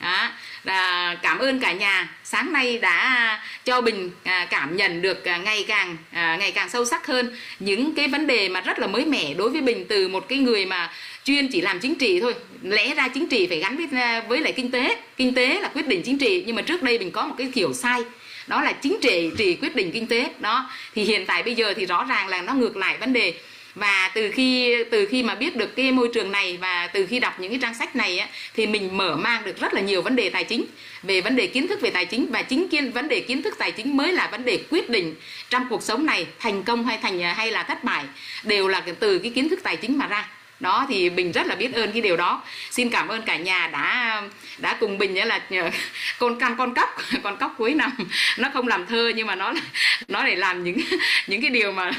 L: Đó. À, cảm ơn cả nhà. Sáng nay đã cho bình à, cảm nhận được à, ngày càng à, ngày càng sâu sắc hơn những cái vấn đề mà rất là mới mẻ đối với bình từ một cái người mà chuyên chỉ làm chính trị thôi. Lẽ ra chính trị phải gắn với ờ, với lại kinh tế. Kinh tế là quyết định chính trị nhưng mà trước đây mình có một cái kiểu sai. Đó là chính trị chỉ quyết định kinh tế. Đó thì hiện tại bây giờ thì rõ ràng là nó ngược lại vấn đề. Và từ khi từ khi mà biết được cái môi trường này và từ khi đọc những cái trang sách này á, thì mình mở mang được rất là nhiều vấn đề tài chính. Về vấn đề kiến thức về tài chính và chính kiến vấn đề kiến thức tài chính mới là vấn đề quyết định trong cuộc sống này thành công hay thành ờ, hay là thất bại đều là từ cái kiến thức tài chính mà ra đó thì bình rất là biết ơn cái điều đó. Xin cảm ơn cả nhà đã đã cùng bình là <laughs> con căn con cóc <laughs> con cóc cuối năm. Nó không làm thơ nhưng mà nó nó để làm những <laughs> những cái điều mà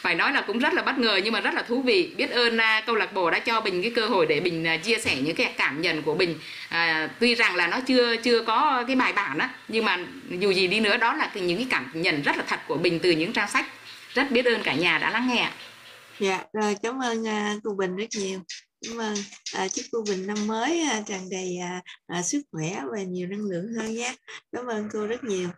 L: phải nói là cũng rất là bất ngờ nhưng mà rất là thú vị. Biết ơn à, câu lạc bộ đã cho bình cái cơ hội để bình à, chia sẻ những cái cảm nhận của bình. À, tuy rằng là nó chưa chưa có cái bài bản á nhưng mà dù gì đi nữa đó là những cái cảm nhận rất là thật của bình từ những trang sách. Rất biết ơn cả nhà đã lắng nghe
A: dạ rồi cảm ơn uh, cô bình rất nhiều. Cảm ơn à, chúc cô bình năm mới à, tràn đầy à, à, sức khỏe và nhiều năng lượng hơn nhé. Cảm ơn cô rất nhiều.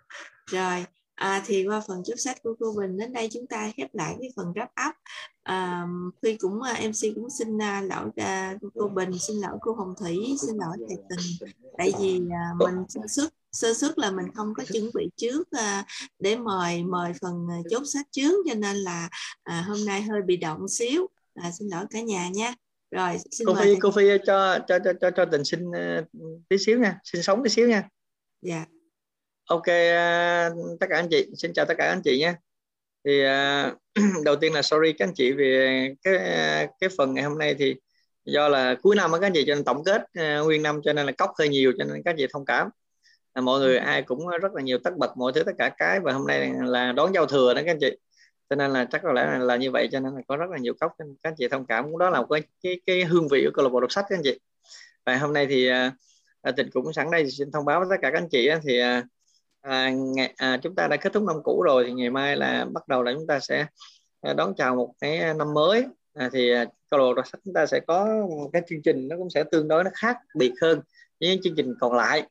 A: Rồi à, thì qua phần chúc sách của cô bình đến đây chúng ta khép lại cái phần wrap up. À, Phi cũng à, MC cũng xin à, lỗi à, cô Bình xin lỗi cô Hồng Thủy xin lỗi thầy Tình. Tại vì à, mình sơ xuất sơ xuất là mình không có chuẩn bị trước à, để mời mời phần à, chốt sách trước cho nên là à, hôm nay hơi bị động xíu. À, xin lỗi cả nhà nha. Rồi xin
K: cô
A: mời
K: phi
A: thầy.
K: cô phi cho cho cho cho, cho tình xin uh, tí xíu nha xin sống tí xíu nha.
A: Dạ.
K: Ok uh, tất cả anh chị xin chào tất cả anh chị nhé thì uh, <clears throat> đầu tiên là sorry các anh chị vì cái cái phần ngày hôm nay thì do là cuối năm các anh chị cho nên tổng kết uh, nguyên năm cho nên là cốc hơi nhiều cho nên các anh chị thông cảm là mọi người ai cũng rất là nhiều tất bật mọi thứ tất cả cái và hôm nay là đón giao thừa đó các anh chị. Cho nên là chắc có lẽ là, là như vậy cho nên là có rất là nhiều cốc các anh chị thông cảm. Cũng đó là cái cái, cái hương vị của câu lạc bộ đọc sách các anh chị. Và hôm nay thì à, à tình cũng sẵn đây xin thông báo với tất cả các anh chị thì à, à, ngày, à, chúng ta đã kết thúc năm cũ rồi thì ngày mai là bắt đầu là chúng ta sẽ à, đón chào một cái năm mới. À, thì à, câu lạc bộ đọc sách chúng ta sẽ có một cái chương trình nó cũng sẽ tương đối nó khác biệt hơn với những chương trình còn lại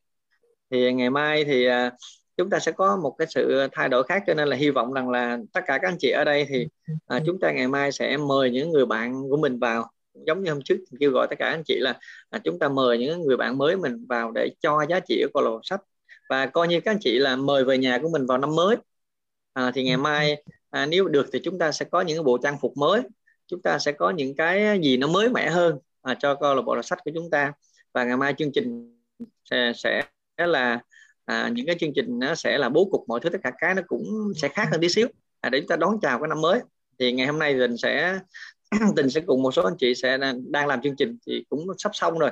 K: thì ngày mai thì à, chúng ta sẽ có một cái sự thay đổi khác cho nên là hy vọng rằng là tất cả các anh chị ở đây thì à, chúng ta ngày mai sẽ mời những người bạn của mình vào. Giống như hôm trước kêu gọi tất cả anh chị là à, chúng ta mời những người bạn mới mình vào để cho giá trị của câu lạc bộ sách. Và coi như các anh chị là mời về nhà của mình vào năm mới. À, thì ngày mai à, nếu được thì chúng ta sẽ có những bộ trang phục mới. Chúng ta sẽ có những cái gì nó mới mẻ hơn à, cho câu lạc bộ đọc sách của chúng ta. Và ngày mai chương trình sẽ, sẽ là à, những cái chương trình nó sẽ là bố cục mọi thứ tất cả cái nó cũng sẽ khác hơn tí xíu. À, để chúng ta đón chào cái năm mới. Thì ngày hôm nay mình sẽ <clears throat> tình sẽ cùng một số anh chị sẽ đang làm chương trình thì cũng sắp xong rồi.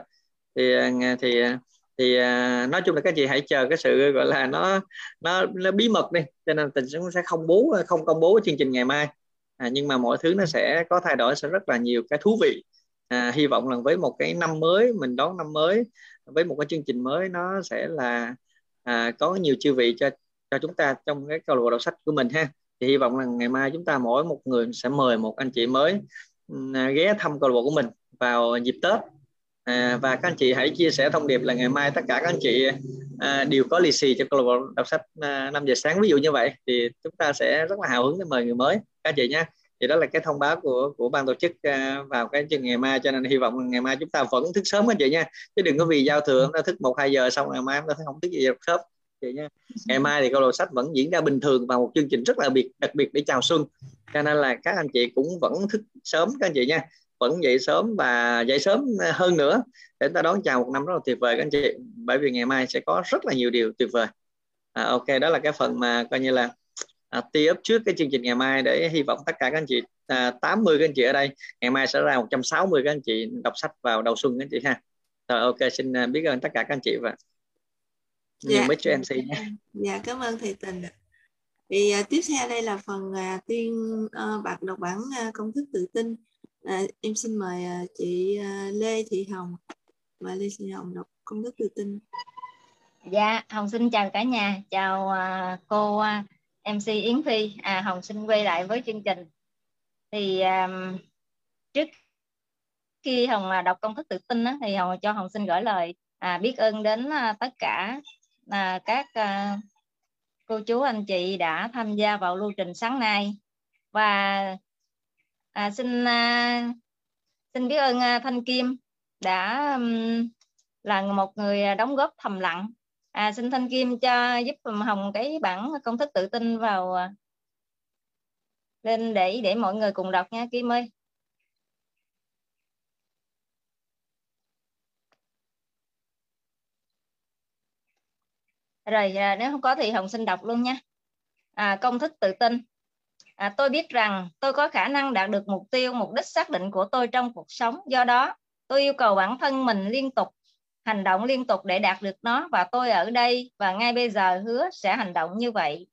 K: Thì à, thì à, thì à, nói chung là các chị hãy chờ cái sự gọi là nó nó, nó bí mật đi. Cho nên tình cũng sẽ không bố không công bố chương trình ngày mai. À, nhưng mà mọi thứ nó sẽ có thay đổi sẽ rất là nhiều cái thú vị. À, hy vọng là với một cái năm mới mình đón năm mới với một cái chương trình mới nó sẽ là à, có nhiều chiêu vị cho cho chúng ta trong cái câu lạc bộ đọc sách của mình ha. Thì hy vọng là ngày mai chúng ta mỗi một người sẽ mời một anh chị mới à, ghé thăm câu lạc bộ của mình vào dịp Tết. À, và các anh chị hãy chia sẻ thông điệp là ngày mai tất cả các anh chị à, đều có lì xì cho câu lạc bộ đọc sách à, 5 giờ sáng. Ví dụ như vậy thì chúng ta sẽ rất là hào hứng để mời người mới. Các anh chị nha thì đó là cái thông báo của của ban tổ chức à, vào cái chương ngày mai cho nên hy vọng ngày mai chúng ta vẫn thức sớm anh chị nha. Chứ đừng có vì giao thừa chúng ta thức một hai giờ xong ngày mai chúng ta không thức gì được khớp chị nha. Ngày mai thì câu lạc sách vẫn diễn ra bình thường và một chương trình rất là biệt đặc biệt để chào xuân. Cho nên là các anh chị cũng vẫn thức sớm các anh chị nha. Vẫn dậy sớm và dậy sớm hơn nữa. Để ta đón chào một năm rất là tuyệt vời các anh chị. Bởi vì ngày mai sẽ có rất là nhiều điều tuyệt vời. À, ok đó là cái phần mà coi như là à, up trước cái chương trình ngày mai để hy vọng tất cả các anh chị à, 80 các anh chị ở đây ngày mai sẽ ra 160 các anh chị đọc sách vào đầu xuân các anh chị ha. Rồi ok xin à, biết ơn tất cả các anh chị và nhiều
A: dạ.
K: mấy cho MC nhé
A: dạ cảm ơn thầy tình thì uh, tiếp theo đây là phần uh, tiên uh, bạc đọc bản uh, công thức tự tin. À, em xin mời à, chị à, Lê Thị Hồng. Và Lê Thị Hồng đọc công thức tự tin.
B: Dạ, Hồng xin chào cả nhà, chào à, cô à, MC Yến Phi. À, Hồng xin quay lại với chương trình. Thì um, trước khi Hồng à, đọc công thức tự tin á, thì Hồng cho Hồng xin gửi lời à, biết ơn đến à, tất cả à, các à, cô chú anh chị đã tham gia vào lưu trình sáng nay và à, xin à, xin biết ơn à, Thanh Kim đã um, là một người đóng góp thầm lặng à, xin Thanh Kim cho giúp Hồng cái bản công thức tự tin vào à, lên để để mọi người cùng đọc nha Kim ơi. Rồi à, nếu không có thì Hồng xin đọc luôn nha. À, công thức tự tin. À, tôi biết rằng tôi có khả năng đạt được mục tiêu mục đích xác định của tôi trong cuộc sống. Do đó tôi yêu cầu bản thân mình liên tục hành động liên tục để đạt được nó và tôi ở đây và ngay bây giờ hứa sẽ hành động như vậy.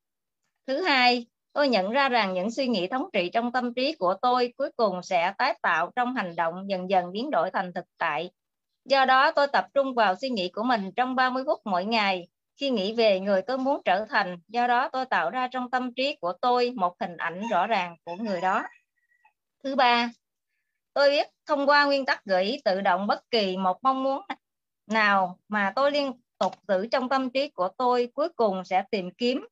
B: Thứ hai tôi nhận ra rằng những suy nghĩ thống trị trong tâm trí của tôi cuối cùng sẽ tái tạo trong hành động dần dần biến đổi thành thực tại. Do đó tôi tập trung vào suy nghĩ của mình trong 30 phút mỗi ngày. Khi nghĩ về người tôi muốn trở thành, do đó tôi tạo ra trong tâm trí của tôi một hình ảnh rõ ràng của người đó. Thứ ba, tôi biết thông qua nguyên tắc gợi ý tự động bất kỳ một mong muốn nào mà tôi liên tục giữ trong tâm trí của tôi cuối cùng sẽ tìm kiếm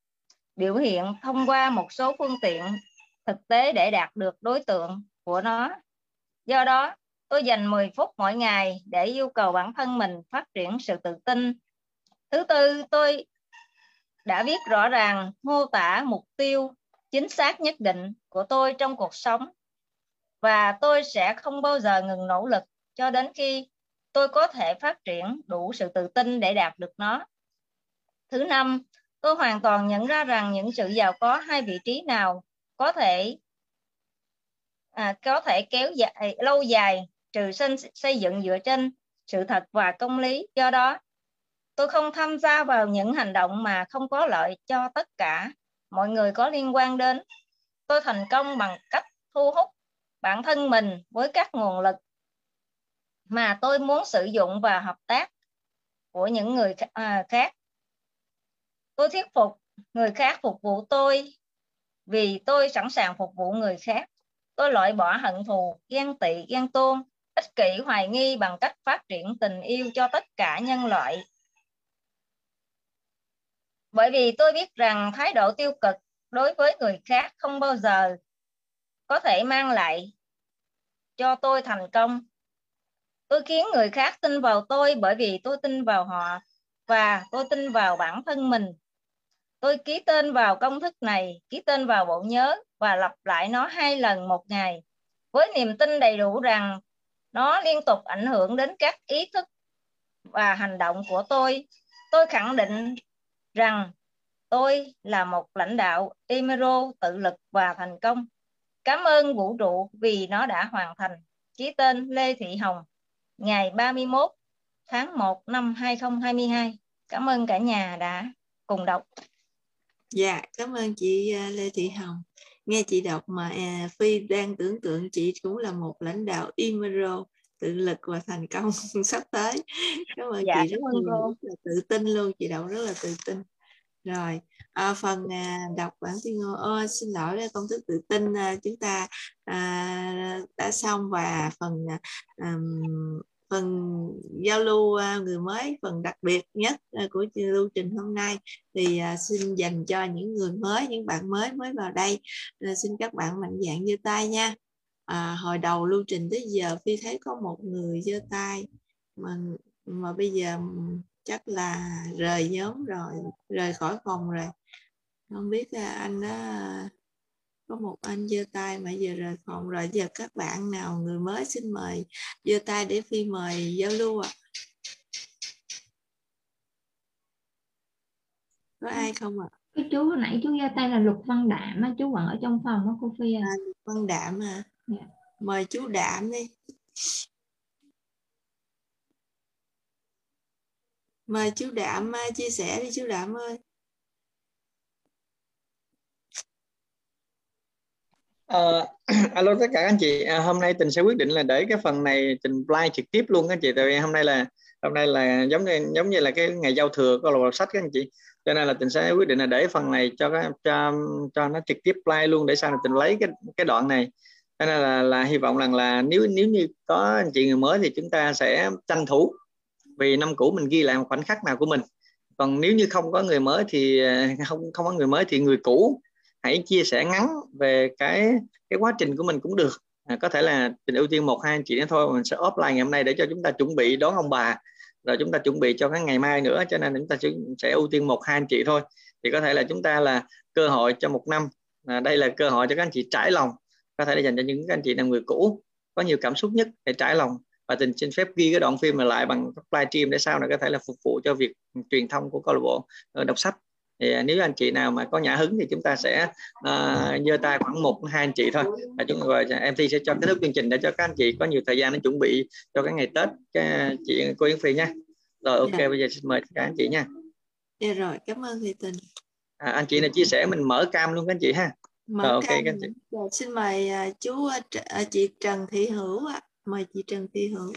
B: biểu hiện thông qua một số phương tiện thực tế để đạt được đối tượng của nó. Do đó, tôi dành 10 phút mỗi ngày để yêu cầu bản thân mình phát triển sự tự tin thứ tư tôi đã viết rõ ràng mô tả mục tiêu chính xác nhất định của tôi trong cuộc sống và tôi sẽ không bao giờ ngừng nỗ lực cho đến khi tôi có thể phát triển đủ sự tự tin để đạt được nó. Thứ năm tôi hoàn toàn nhận ra rằng những sự giàu có hai vị trí nào có thể à, có thể kéo dài lâu dài trừ sinh xây dựng dựa trên sự thật và công lý. Do đó tôi không tham gia vào những hành động mà không có lợi cho tất cả mọi người có liên quan đến. Tôi thành công bằng cách thu hút bản thân mình với các nguồn lực mà tôi muốn sử dụng và hợp tác của những người à, khác. Tôi thuyết phục người khác phục vụ tôi vì tôi sẵn sàng phục vụ người khác. Tôi loại bỏ hận thù, ghen tị, ghen tuông, ích kỷ, hoài nghi bằng cách phát triển tình yêu cho tất cả nhân loại. Bởi vì tôi biết rằng thái độ tiêu cực đối với người khác không bao giờ có thể mang lại cho tôi thành công tôi khiến người khác tin vào tôi bởi vì tôi tin vào họ và tôi tin vào bản thân mình tôi ký tên vào công thức này ký tên vào bộ nhớ và lặp lại nó hai lần một ngày với niềm tin đầy đủ rằng nó liên tục ảnh hưởng đến các ý thức và hành động của tôi tôi khẳng định rằng tôi là một lãnh đạo Emero tự lực và thành công. Cảm ơn vũ trụ vì nó đã hoàn thành. Ký tên Lê Thị Hồng, ngày 31 tháng 1 năm 2022. Cảm ơn cả nhà đã cùng đọc.
A: Dạ, cảm ơn chị à, Lê Thị Hồng. Nghe chị đọc mà à, Phi đang tưởng tượng chị cũng là một lãnh đạo Emero tự lực và thành công <laughs> sắp tới. Cảm ơn dạ, chị rất, ơn cô. rất là tự tin luôn, chị đọc rất là tự tin rồi à, phần à, đọc bản tuyên ngôn ô, xin lỗi đây công thức tự tin à, chúng ta à, đã xong và phần à, phần giao lưu à, người mới phần đặc biệt nhất à, của lưu trình hôm nay. Thì à, xin dành cho những người mới những bạn mới mới vào đây. Xin các bạn mạnh dạn giơ tay nha. À, hồi đầu lưu trình tới giờ phi thấy có một người giơ tay mà mà bây giờ chắc là rời nhóm rồi rời khỏi phòng rồi. Không biết anh đó có một anh giơ tay mà giờ rời phòng rồi giờ các bạn nào người mới xin mời giơ tay để phi mời giao lưu ạ à. có ai không ạ à?
D: cái chú hồi nãy chú giơ tay là lục văn đạm á chú vẫn ở trong phòng đó cô phi à,
A: à lục văn đạm à yeah. Mời chú đạm đi mời chú đạm chia sẻ đi chú đạm ơi
K: Uh, <clears throat> alo tất cả anh chị. À, hôm nay tình sẽ quyết định là để cái phần này tình live trực tiếp luôn các anh chị tại vì hôm nay là hôm nay là giống như giống như là cái ngày giao thừa có lò sách các anh chị. Cho nên là tình sẽ quyết định là để phần này cho cái cho cho nó trực tiếp live luôn để sau này tình lấy cái cái đoạn này. Cho nên là là hy vọng rằng là nếu nếu như có anh chị người mới thì chúng ta sẽ tranh thủ vì năm cũ mình ghi lại một khoảnh khắc nào của mình. Còn nếu như không có người mới thì à, không không có người mới thì người cũ hãy chia sẻ ngắn về cái cái quá trình của mình cũng được. À, có thể là tình ưu tiên một hai anh chị nữa thôi mình sẽ offline ngày hôm nay để cho chúng ta chuẩn bị đón ông bà rồi chúng ta chuẩn bị cho cái ngày mai nữa cho nên chúng ta sẽ ưu tiên một hai anh chị thôi. Thì có thể là chúng ta là cơ hội cho một năm. À, đây là cơ hội cho các anh chị trải lòng có thể là dành cho những các anh chị là người cũ có nhiều cảm xúc nhất để trải lòng. Và tình xin phép ghi cái đoạn phim này lại bằng live stream để sau này có thể là phục vụ cho việc truyền thông của câu lạc bộ ờ, đọc sách thì à, nếu anh chị nào mà có nhã hứng thì chúng ta sẽ uh, giơ tay khoảng một hai anh chị thôi. Và chúng rồi MT sẽ cho kết thúc chương trình để cho các anh chị có nhiều thời gian để chuẩn bị cho cái ngày Tết. Cái chị cô Yến Phi nha rồi ok dạ. bây giờ xin mời các anh chị nha
A: dạ rồi cảm ơn thầy tình.
K: À, anh chị này chia sẻ mình mở cam luôn các anh chị ha.
A: Mở rồi, ok cam. các anh chị. Dạ, xin mời uh, chú uh, chị Trần Thị Hữu ạ. Mời chị Trần Thị Hữu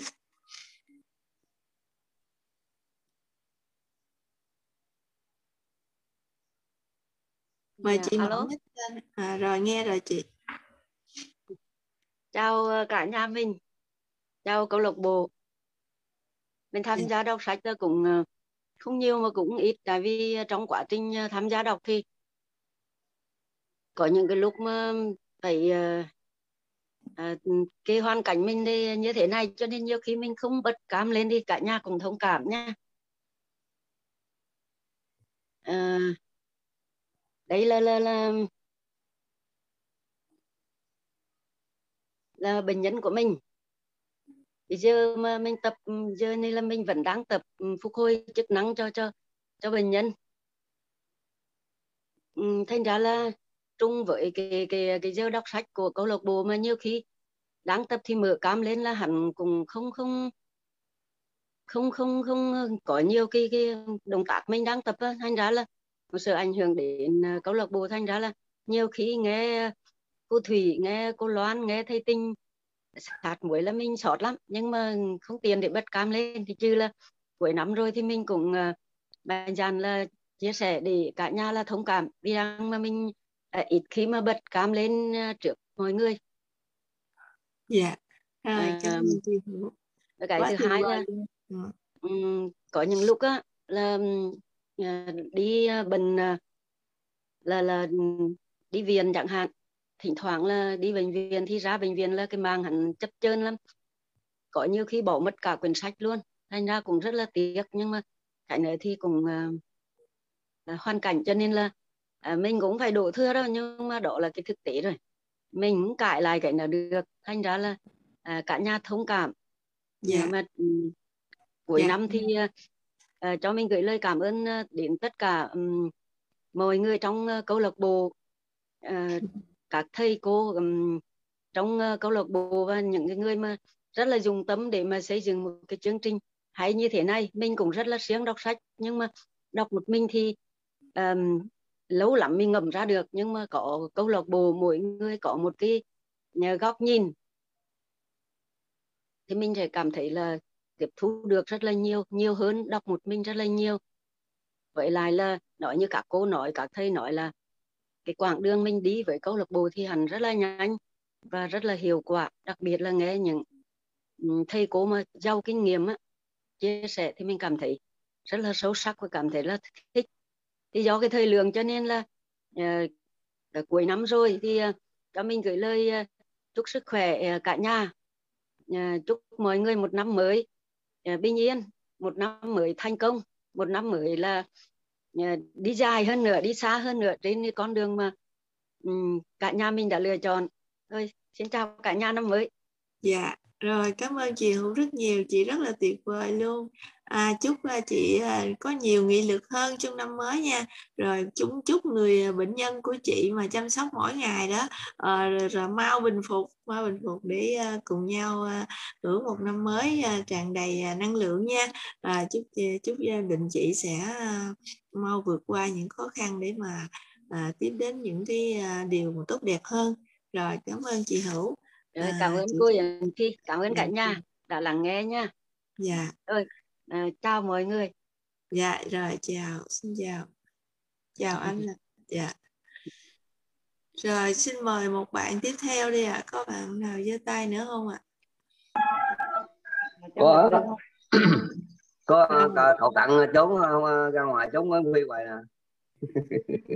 A: mời dạ, chị alo. À, rồi nghe rồi chị.
M: Chào ờ, cả nhà mình. Chào câu lạc bộ. Mình tham dạ. gia đọc sách cũng ờ, không nhiều mà cũng ít tại vì trong quá trình ờ, tham gia đọc thì có những cái lúc mà phải à, cái hoàn cảnh mình đi như thế này cho nên nhiều khi mình không bật cam lên đi cả nhà cùng thông cảm nha. À, đấy là là là là bệnh nhân của mình. Bây giờ mà mình tập, giờ này là mình vẫn đang tập ừ, phục hồi chức năng cho cho cho bệnh nhân. Ừ, thành ra là chung với cái cái cái giờ đọc sách của câu lạc bộ mà nhiều khi đang tập thì mở cam lên là hẳn cũng không không không không không có nhiều cái cái động tác mình đang tập thành ra là sự ảnh hưởng đến à, câu lạc bộ thành ra là nhiều khi nghe cô Thủy nghe cô Loan nghe thầy Tinh sạt muối là mình sót lắm. Nhưng mà không tiền để bật cam lên thì chứ là cuối năm rồi thì mình cũng uh, mạnh dạn là chia sẻ để cả nhà là thông cảm vì rằng mà mình uh, ít khi mà bật cam lên trước mọi người.
A: Dạ. Yeah.
M: à, cái thứ hai là um, có những lúc á là đi à, bệnh à, là là đi viện chẳng hạn. Thỉnh thoảng là đi bệnh viện thì ra bệnh viện là cái mang hắn chấp chơn lắm. Có nhiều khi bỏ mất cả quyển sách luôn. Thành ra cũng rất là tiếc nhưng mà cái này thì cũng uh, hoàn cảnh cho nên là uh, mình cũng phải đổ thừa đâu nhưng mà đó là cái thực tế rồi. Mình cũng cãi lại cái nào được. Thành ra là uh, cả nhà thông cảm. Yeah. nhưng mà um, cuối yeah. năm thì uh, uh, cho mình gửi lời cảm ơn ờ, đến tất cả um, mọi người trong uh, câu lạc bộ uh, các thầy cô um, trong uh, câu lạc bộ và những cái người mà rất là dùng tâm để mà xây dựng một cái chương trình hay như thế này. Mình cũng rất là siêng đọc sách nhưng mà đọc một mình thì um, lâu lắm mình ngầm ra được. Nhưng mà có câu lạc bộ mỗi người có một cái góc nhìn. Thì mình sẽ cảm thấy là tiếp thu được rất là nhiều nhiều hơn đọc một mình rất là nhiều. Vậy lại là nói như các cô nói các thầy nói là cái quãng đường mình đi với câu lạc bộ thì hẳn rất là nhanh và rất là hiệu quả. Đặc biệt là nghe những ừ, thầy cô mà giàu kinh nghiệm á chia sẻ thì mình cảm thấy rất là sâu sắc và cảm thấy là thích. Thì do cái thời lượng cho nên là uh, cuối năm rồi thì uh, cho mình gửi lời uh, chúc sức khỏe uh, cả nhà. Uh, chúc mọi người một năm mới. Ờ, bình yên một năm mới thành công một năm mới là ờ, đi dài hơn nữa đi xa hơn nữa trên con đường mà um, cả nhà mình đã lựa chọn. Thôi xin chào cả nhà năm mới.
A: Dạ rồi cảm ơn chị Hữu rất nhiều chị rất là tuyệt vời luôn à, chúc à, chị à, có nhiều nghị lực hơn trong năm mới nha. Rồi chúng chúc người bệnh nhân của chị mà chăm sóc mỗi ngày đó à, rồi, rồi mau bình phục mau bình phục để à, cùng nhau à, hưởng một năm mới à, tràn đầy à, năng lượng nha. À, chúc chúc gia đình chị sẽ à, mau vượt qua những khó khăn để mà à, tiến đến những cái à, điều mà tốt đẹp hơn. Rồi cảm ơn chị Hữu.
M: Rồi, cảm ơn chị... cô Yến cảm ơn dạ, cả nhà. đã lắng nghe nha.
A: Dạ.
M: Rồi, à, chào mọi người.
A: Dạ, rồi chào, xin chào. Chào anh. Dạ. Rồi, xin mời một bạn tiếp theo đi ạ. À. Có bạn nào giơ tay nữa không ạ? À?
N: Có. có cậu tặng trốn ra ngoài trốn ở phi hoài nè.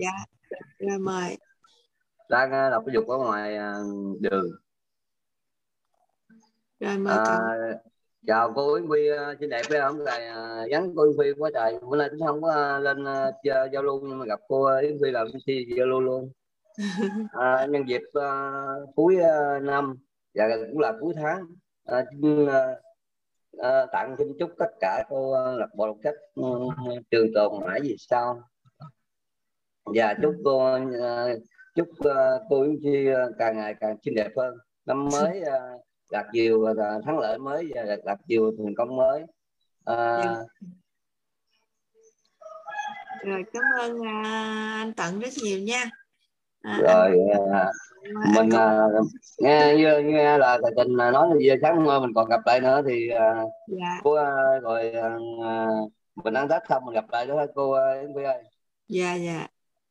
A: dạ. Rồi mời.
N: Đang đọc cái dục ở ngoài đường
A: rồi mời à,
N: chào cô Yến Phi xinh đẹp không rồi à, nhắn cô Yến Phi quá trời. Bữa nay cũng không có à, lên uh, giao lưu nhưng mà gặp cô Yến Phi làm MC giao lưu luôn. <laughs> À, nhân dịp uh, cuối uh, năm và cũng là cuối tháng uh, uh, tặng xin chúc tất cả cô uh, lạc bộ đọc sách trường tồn mãi vì sao. Và chúc cô chúc cô Yến uh, càng ngày càng xinh đẹp hơn. Năm mới uh, đạt nhiều thắng lợi mới và đạt, nhiều thành công mới à,
A: dạ. rồi cảm ơn uh, anh tận rất nhiều nha
N: à, rồi uh, mình uh, nghe như nghe là tình nói là giờ sáng mai mình còn gặp lại nữa thì uh, dạ. cô uh, rồi uh, mình ăn tết xong mình gặp lại đó cô Yến Phi ơi
A: dạ dạ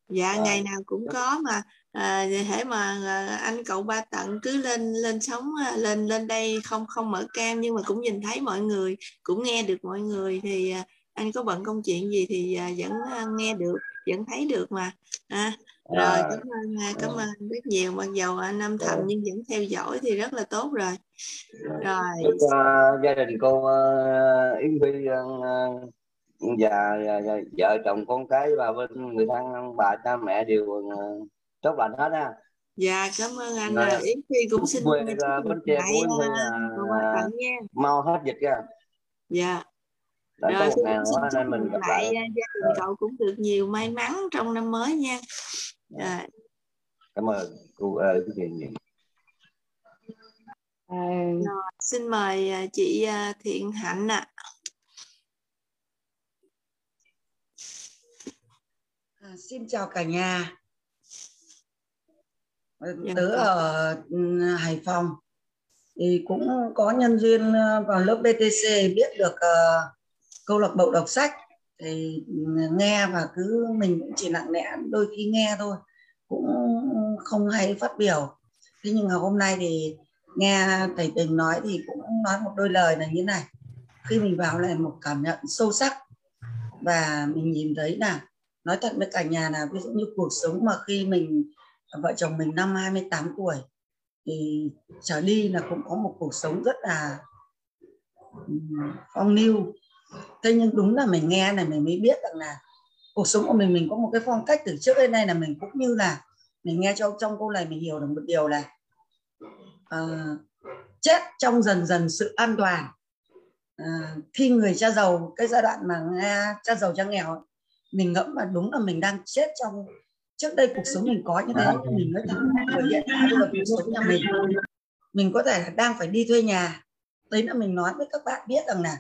A: dạ à. ngày nào cũng có mà à, thể mà à, anh cậu ba tận cứ lên lên sống à, lên lên đây không không mở cam nhưng mà cũng nhìn thấy mọi người cũng nghe được mọi người thì anh có bận công chuyện gì thì vẫn nghe được vẫn thấy được mà. À, rồi cảm ơn cảm ơn rất nhiều mặc dầu anh âm thầm nhưng vẫn theo dõi thì rất là tốt rồi. Rồi.
N: Chúc uh, gia đình cô uh, Yến Phi uh, và, và, và vợ chồng con cái và bên người thân bà cha mẹ đều uh, tốt lành hết ha.
A: Dạ cảm ơn anh. Rồi. Yến phi cũng xin
N: quê bến tre của phi là mau hết dịch ra.
A: Dạ.
N: Đã rồi, có một ngày nữa nên mình gặp lại
A: gia đình cậu cũng được nhiều may mắn trong năm mới nha.
N: Dạ. cảm ơn cô ơi cái gì
A: À... Rồi, xin mời à, chị à, Thiện Hạnh ạ.
O: À. xin chào cả nhà. Dạ tớ ở ừ, Hải Phòng. Thì cũng có nhân duyên ờ, vào lớp BTC biết được uh, câu lạc bộ đọc sách. Thì nghe và cứ mình cũng chỉ nặng nẽ đôi khi nghe thôi cũng không hay phát biểu. Thế nhưng mà hôm nay thì nghe thầy tình nói thì cũng nói một đôi lời là như này. Khi mình vào lại một cảm nhận sâu sắc và mình nhìn thấy là nói thật với cả nhà là ví dụ như cuộc sống mà khi mình vợ chồng mình năm 28 tuổi. Thì trở đi là cũng có một cuộc sống rất là phong lưu. Thế nhưng đúng là mình nghe này mình mới biết rằng là cuộc sống của mình mình có một cái phong cách từ trước đến nay là mình cũng như là mình nghe trong trong câu này mình hiểu được một điều là uh, chết trong dần dần sự an toàn. Uh, khi người cha giàu cái giai đoạn mà nghe cha giàu cha nghèo mình ngẫm mà đúng là mình đang chết trong trước đây cuộc sống mình có như thế mình mới thẳng ở hiện tại là cuộc sống nhà mình. Mình có thể là đang phải đi thuê nhà. Đấy là mình nói với các bạn biết rằng là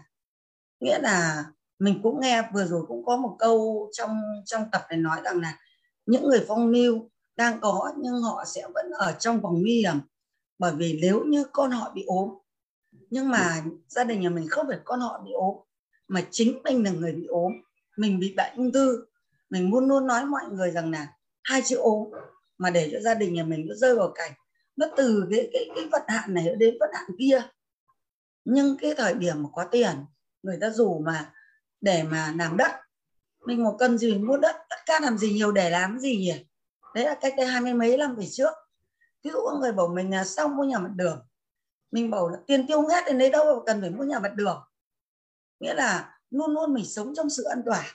O: nghĩa là mình cũng nghe vừa rồi cũng có một câu trong trong tập này nói rằng là những người phong lưu đang có nhưng họ sẽ vẫn ở trong vòng nguy hiểm. Bởi vì nếu như con họ bị ốm nhưng mà gia đình nhà mình không phải con họ bị ốm mà chính mình là người bị ốm mình bị bệnh ung thư. Mình luôn luôn nói mọi người rằng là hai chữ ốm mà để cho gia đình nhà mình nó rơi vào cảnh nó từ cái cái cái vận hạn này đến vận hạn kia. Nhưng cái thời điểm mà có tiền, người ta rủ mà để mà làm đất, mình một cân gì mình mua đất tất cả làm gì nhiều để làm gì nhỉ? Đấy là cách đây hai mươi mấy năm về trước. Ví dụ có người bảo mình là xong mua nhà mặt đường, mình bảo là tiền tiêu hết đến đấy đâu mà cần phải mua nhà mặt đường. Nghĩa là luôn luôn mình sống trong sự an toàn.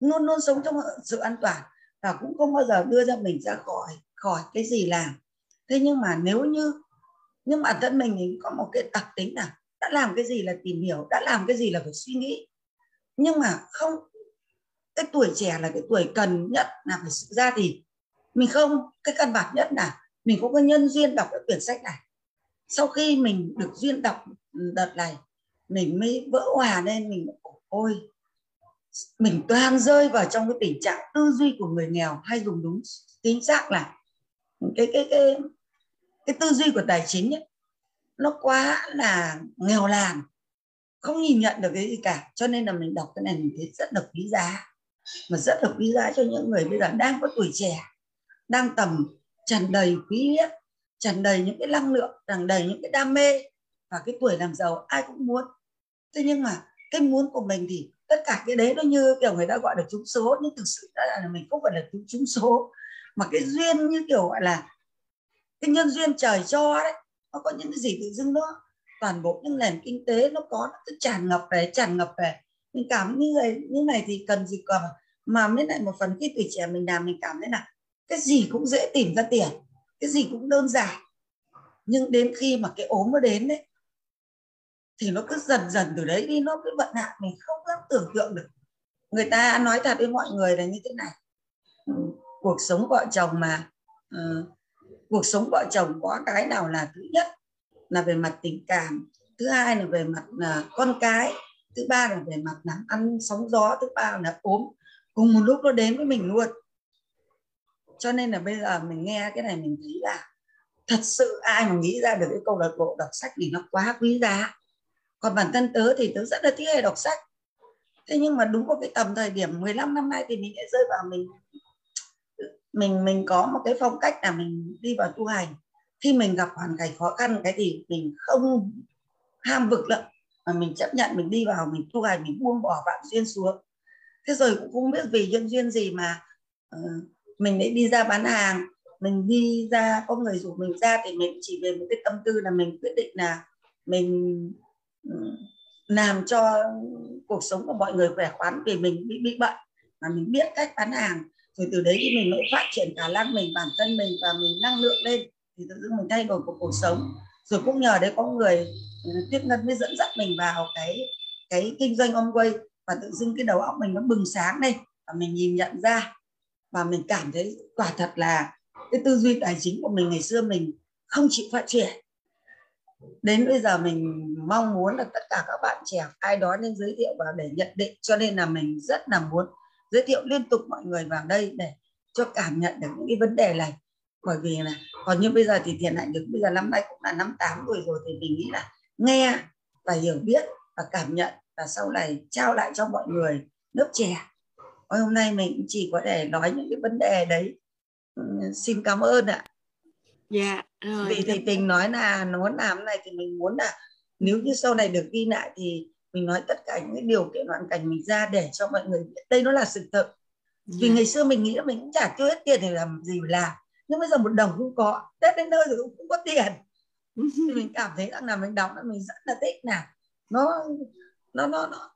O: Luôn luôn sống trong sự an toàn và cũng không bao giờ đưa ra mình ra khỏi khỏi cái gì làm. Thế nhưng mà nếu như, nhưng bản thân mình thì có một cái đặc tính là đã làm cái gì là tìm hiểu, đã làm cái gì là phải suy nghĩ. Nhưng mà không, cái tuổi trẻ là cái tuổi cần nhất là phải sự ra thì. Mình không, cái căn bản nhất là mình có cái nhân duyên đọc cái quyển sách này. Sau khi mình được duyên đọc đợt này, mình mới vỡ hòa lên mình ôi mình toàn rơi vào trong cái tình trạng tư duy của người nghèo hay dùng đúng chính xác là cái cái cái cái tư duy của tài chính ấy, nó quá là nghèo làng không nhìn nhận được cái gì cả. Cho nên là mình đọc cái này mình thấy rất là quý giá mà rất là quý giá cho những người bây giờ đang có tuổi trẻ đang tầm tràn đầy quý biết tràn đầy những cái năng lượng tràn đầy những cái đam mê và cái tuổi làm giàu ai cũng muốn. Thế nhưng mà cái muốn của mình thì tất cả cái đấy nó như, kiểu, người ta gọi là trúng số, nhưng thực sự đó là mình không phải là trúng trúng số. Mà cái duyên như kiểu gọi là cái nhân duyên trời cho đấy, nó có những cái gì tự dưng nó toàn bộ những nền kinh tế nó có, nó cứ tràn ngập về, tràn ngập về. Mình cảm như này như này thì cần gì còn mà mới lại một phần khi tuổi trẻ mình làm, mình cảm thấy là cái gì cũng dễ tìm ra tiền, cái gì cũng đơn giản. Nhưng đến khi mà cái ốm nó đến đấy thì nó cứ dần dần từ đấy đi nó cứ vận hạn mình không dám tưởng tượng được. Người ta nói thật với mọi người là như thế này. Cuộc sống vợ chồng mà uh, cuộc sống vợ chồng có cái nào là thứ nhất là về mặt tình cảm thứ hai là về mặt uh, con cái thứ ba là về mặt là ăn sóng gió thứ ba là ốm cùng một lúc nó đến với mình luôn. Cho nên là bây giờ mình nghe cái này mình thấy là thật sự ai mà nghĩ ra được cái câu lạc bộ đọc sách thì nó quá quý giá còn bản thân tớ thì tớ rất là thích hay đọc sách. Thế nhưng mà đúng có cái tầm thời điểm 15 năm nay thì mình lại rơi vào mình mình mình có một cái phong cách là mình đi vào tu hành. Khi mình gặp hoàn cảnh khó khăn cái gì mình không ham vực lắm mà mình chấp nhận mình đi vào mình tu hành mình buông bỏ vạn duyên xuống. Thế rồi cũng không biết vì nhân duyên gì mà uh, mình lại đi ra bán hàng mình đi ra có người rủ mình ra thì mình chỉ về một cái tâm tư là mình quyết định là mình làm cho cuộc sống của mọi người khỏe khoắn vì mình bị bị bệnh mà mình biết cách bán hàng. Rồi từ đấy thì mình mới phát triển khả năng mình, bản thân mình và mình năng lượng lên thì tự dưng mình thay đổi cuộc cuộc sống. Rồi cũng nhờ đấy có người ừ, tiếp tuyết ngân mới dẫn dắt mình vào cái cái kinh doanh ông quay và tự dưng cái đầu óc mình nó bừng sáng lên và mình nhìn nhận ra và mình cảm thấy quả thật là cái tư duy tài chính của mình ngày xưa mình không chịu phát triển đến bây giờ mình mong muốn là tất cả các bạn trẻ, ai đó nên giới thiệu vào để nhận định, cho nên là mình rất là muốn giới thiệu liên tục mọi người vào đây để cho cảm nhận được những cái vấn đề này. Bởi vì là, còn như bây giờ thì thiện hạnh được, bây giờ năm nay cũng là năm tám tuổi rồi thì mình nghĩ là nghe và hiểu biết và cảm nhận và sau này trao lại cho mọi người lớp trẻ. Hôm nay mình chỉ có thể nói những cái vấn đề đấy. Ừ, xin cảm ơn ạ
A: dạ rồi
O: vì thầy tình nói là nó làm này thì mình muốn là nếu như sau này được ghi lại thì mình nói tất cả những điều kiện hoàn cảnh mình ra để cho mọi người biết. Đây nó là sự thật. Vì dạ. ngày xưa mình nghĩ là mình cũng chả chưa hết tiền để làm gì mà làm. Nhưng bây giờ một đồng không có tết đến nơi rồi cũng không có tiền. Thì mình cảm thấy rằng là mình đọc là mình rất là thích là nó nó nó nó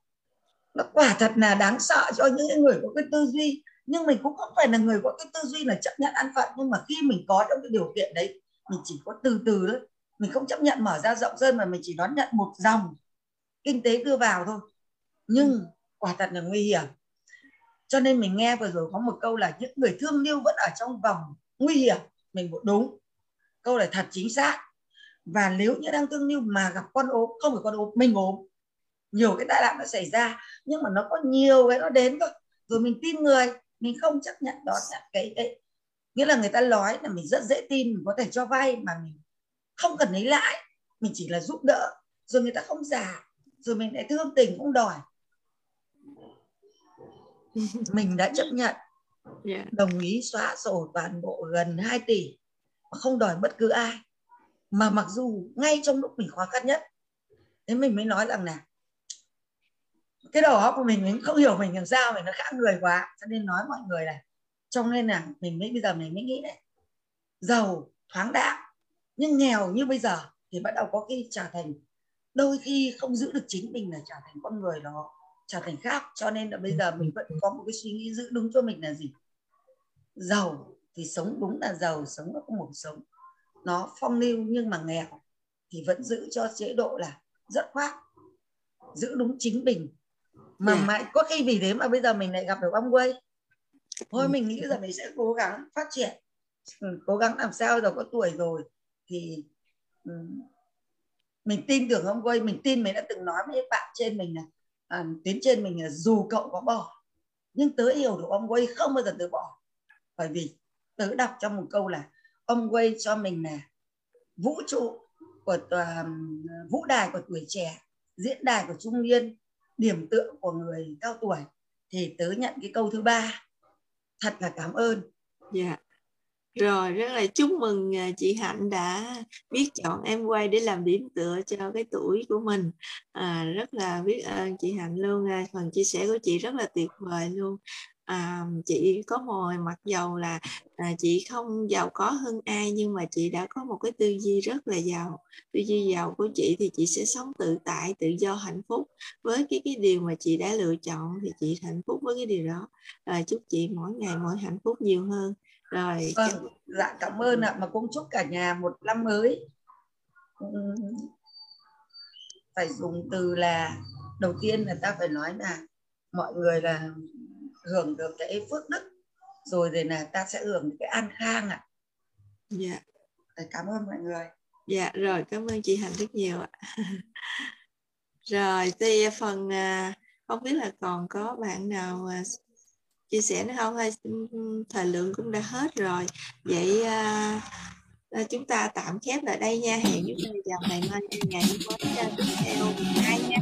O: nó quả thật là đáng sợ cho những người có cái tư duy nhưng mình cũng không phải là người có cái tư duy là chấp nhận ăn phận nhưng mà khi mình có trong cái điều kiện đấy mình chỉ có từ từ đấy mình không chấp nhận mở ra rộng hơn mà mình chỉ đón nhận một dòng kinh tế đưa vào thôi. Nhưng quả thật là nguy hiểm. Cho nên mình nghe vừa rồi có một câu là những người thương yêu vẫn ở trong vòng nguy hiểm. Mình cũng đúng câu này thật chính xác. Và nếu như đang thương yêu mà gặp con ốm không phải con ốm mình ốm. Nhiều cái tai nạn nó xảy ra nhưng mà nó có nhiều cái nó đến thôi. Rồi mình tin người mình không chấp nhận đó là cái cái nghĩa là người ta nói là mình rất dễ tin mình có thể cho vay mà mình không cần lấy lãi. Mình chỉ là giúp đỡ rồi người ta không giả rồi mình lại thương tình không đòi. <laughs> Mình đã chấp nhận. Yeah. đồng ý xóa sổ toàn bộ gần 2 tỷ mà không đòi bất cứ ai. Mà mặc dù ngay trong lúc mình khó khăn nhất thế mình mới nói rằng là cái đầu óc của mình mình không hiểu mình làm sao mình nó khác người quá. Cho nên nói mọi người là cho nên là mình mới bây giờ mình mới nghĩ đấy giàu thoáng đãng nhưng nghèo như bây giờ thì bắt đầu có khi trở thành đôi khi không giữ được chính mình là trở thành con người đó trở thành khác. Cho nên là bây giờ mình vẫn có một cái suy nghĩ giữ đúng cho mình là gì? Giàu thì sống đúng là giàu sống là có một sống. Nó phong lưu nhưng mà nghèo thì vẫn giữ cho chế độ là rất khoát giữ đúng chính mình mà yeah. Dạ. mãi có khi vì thế mà bây giờ mình lại gặp được ông quay thôi ừ. mình nghĩ là mình sẽ cố gắng phát triển ừ, cố gắng làm sao rồi có tuổi rồi thì ừ, mình tin tưởng ông quay mình tin mình đã từng nói với bạn trên mình là à, tiến trên mình là dù cậu có bỏ nhưng tớ hiểu được ông quay không bao giờ tớ bỏ bởi vì tớ đọc trong một câu là ông quay cho mình là vũ trụ của tòa, vũ đài của tuổi trẻ diễn đài của trung niên điểm tựa của người cao tuổi thì tớ nhận cái câu thứ ba. Thật là cảm ơn.
A: Dạ. Yeah. rồi rất là chúc mừng à, chị hạnh đã biết chọn em quay để làm điểm tựa cho cái tuổi của mình. À, rất là biết ơn chị hạnh luôn à, phần chia sẻ của chị rất là tuyệt vời luôn à, chị có một mặc dầu là à, chị không giàu có hơn ai nhưng mà chị đã có một cái tư duy rất là giàu. Tư duy giàu của chị thì chị sẽ sống tự tại tự do hạnh phúc. Với cái cái điều mà chị đã lựa chọn thì chị hạnh phúc với cái điều đó. À, chúc chị mỗi ngày mỗi hạnh phúc nhiều hơn. Rồi
O: vâng, dạ cảm ơn ạ. Mà cũng chúc cả nhà một năm mới. Phải dùng từ là đầu tiên là ta phải nói là mọi người là hưởng được cái phước đức. Rồi thì là ta sẽ hưởng cái an khang ạ.
A: Dạ.
O: Cảm ơn mọi người.
A: Dạ rồi cảm ơn chị hạnh rất nhiều ạ. <laughs> Rồi thì phần à, không biết là còn có bạn nào à, chia sẻ nữa không? Hay thời lượng cũng đã hết rồi. Vậy à, chúng ta tạm khép lại đây nha. Hẹn chúng ta vào ngày mai ngày mới tiếp theo. Hai nha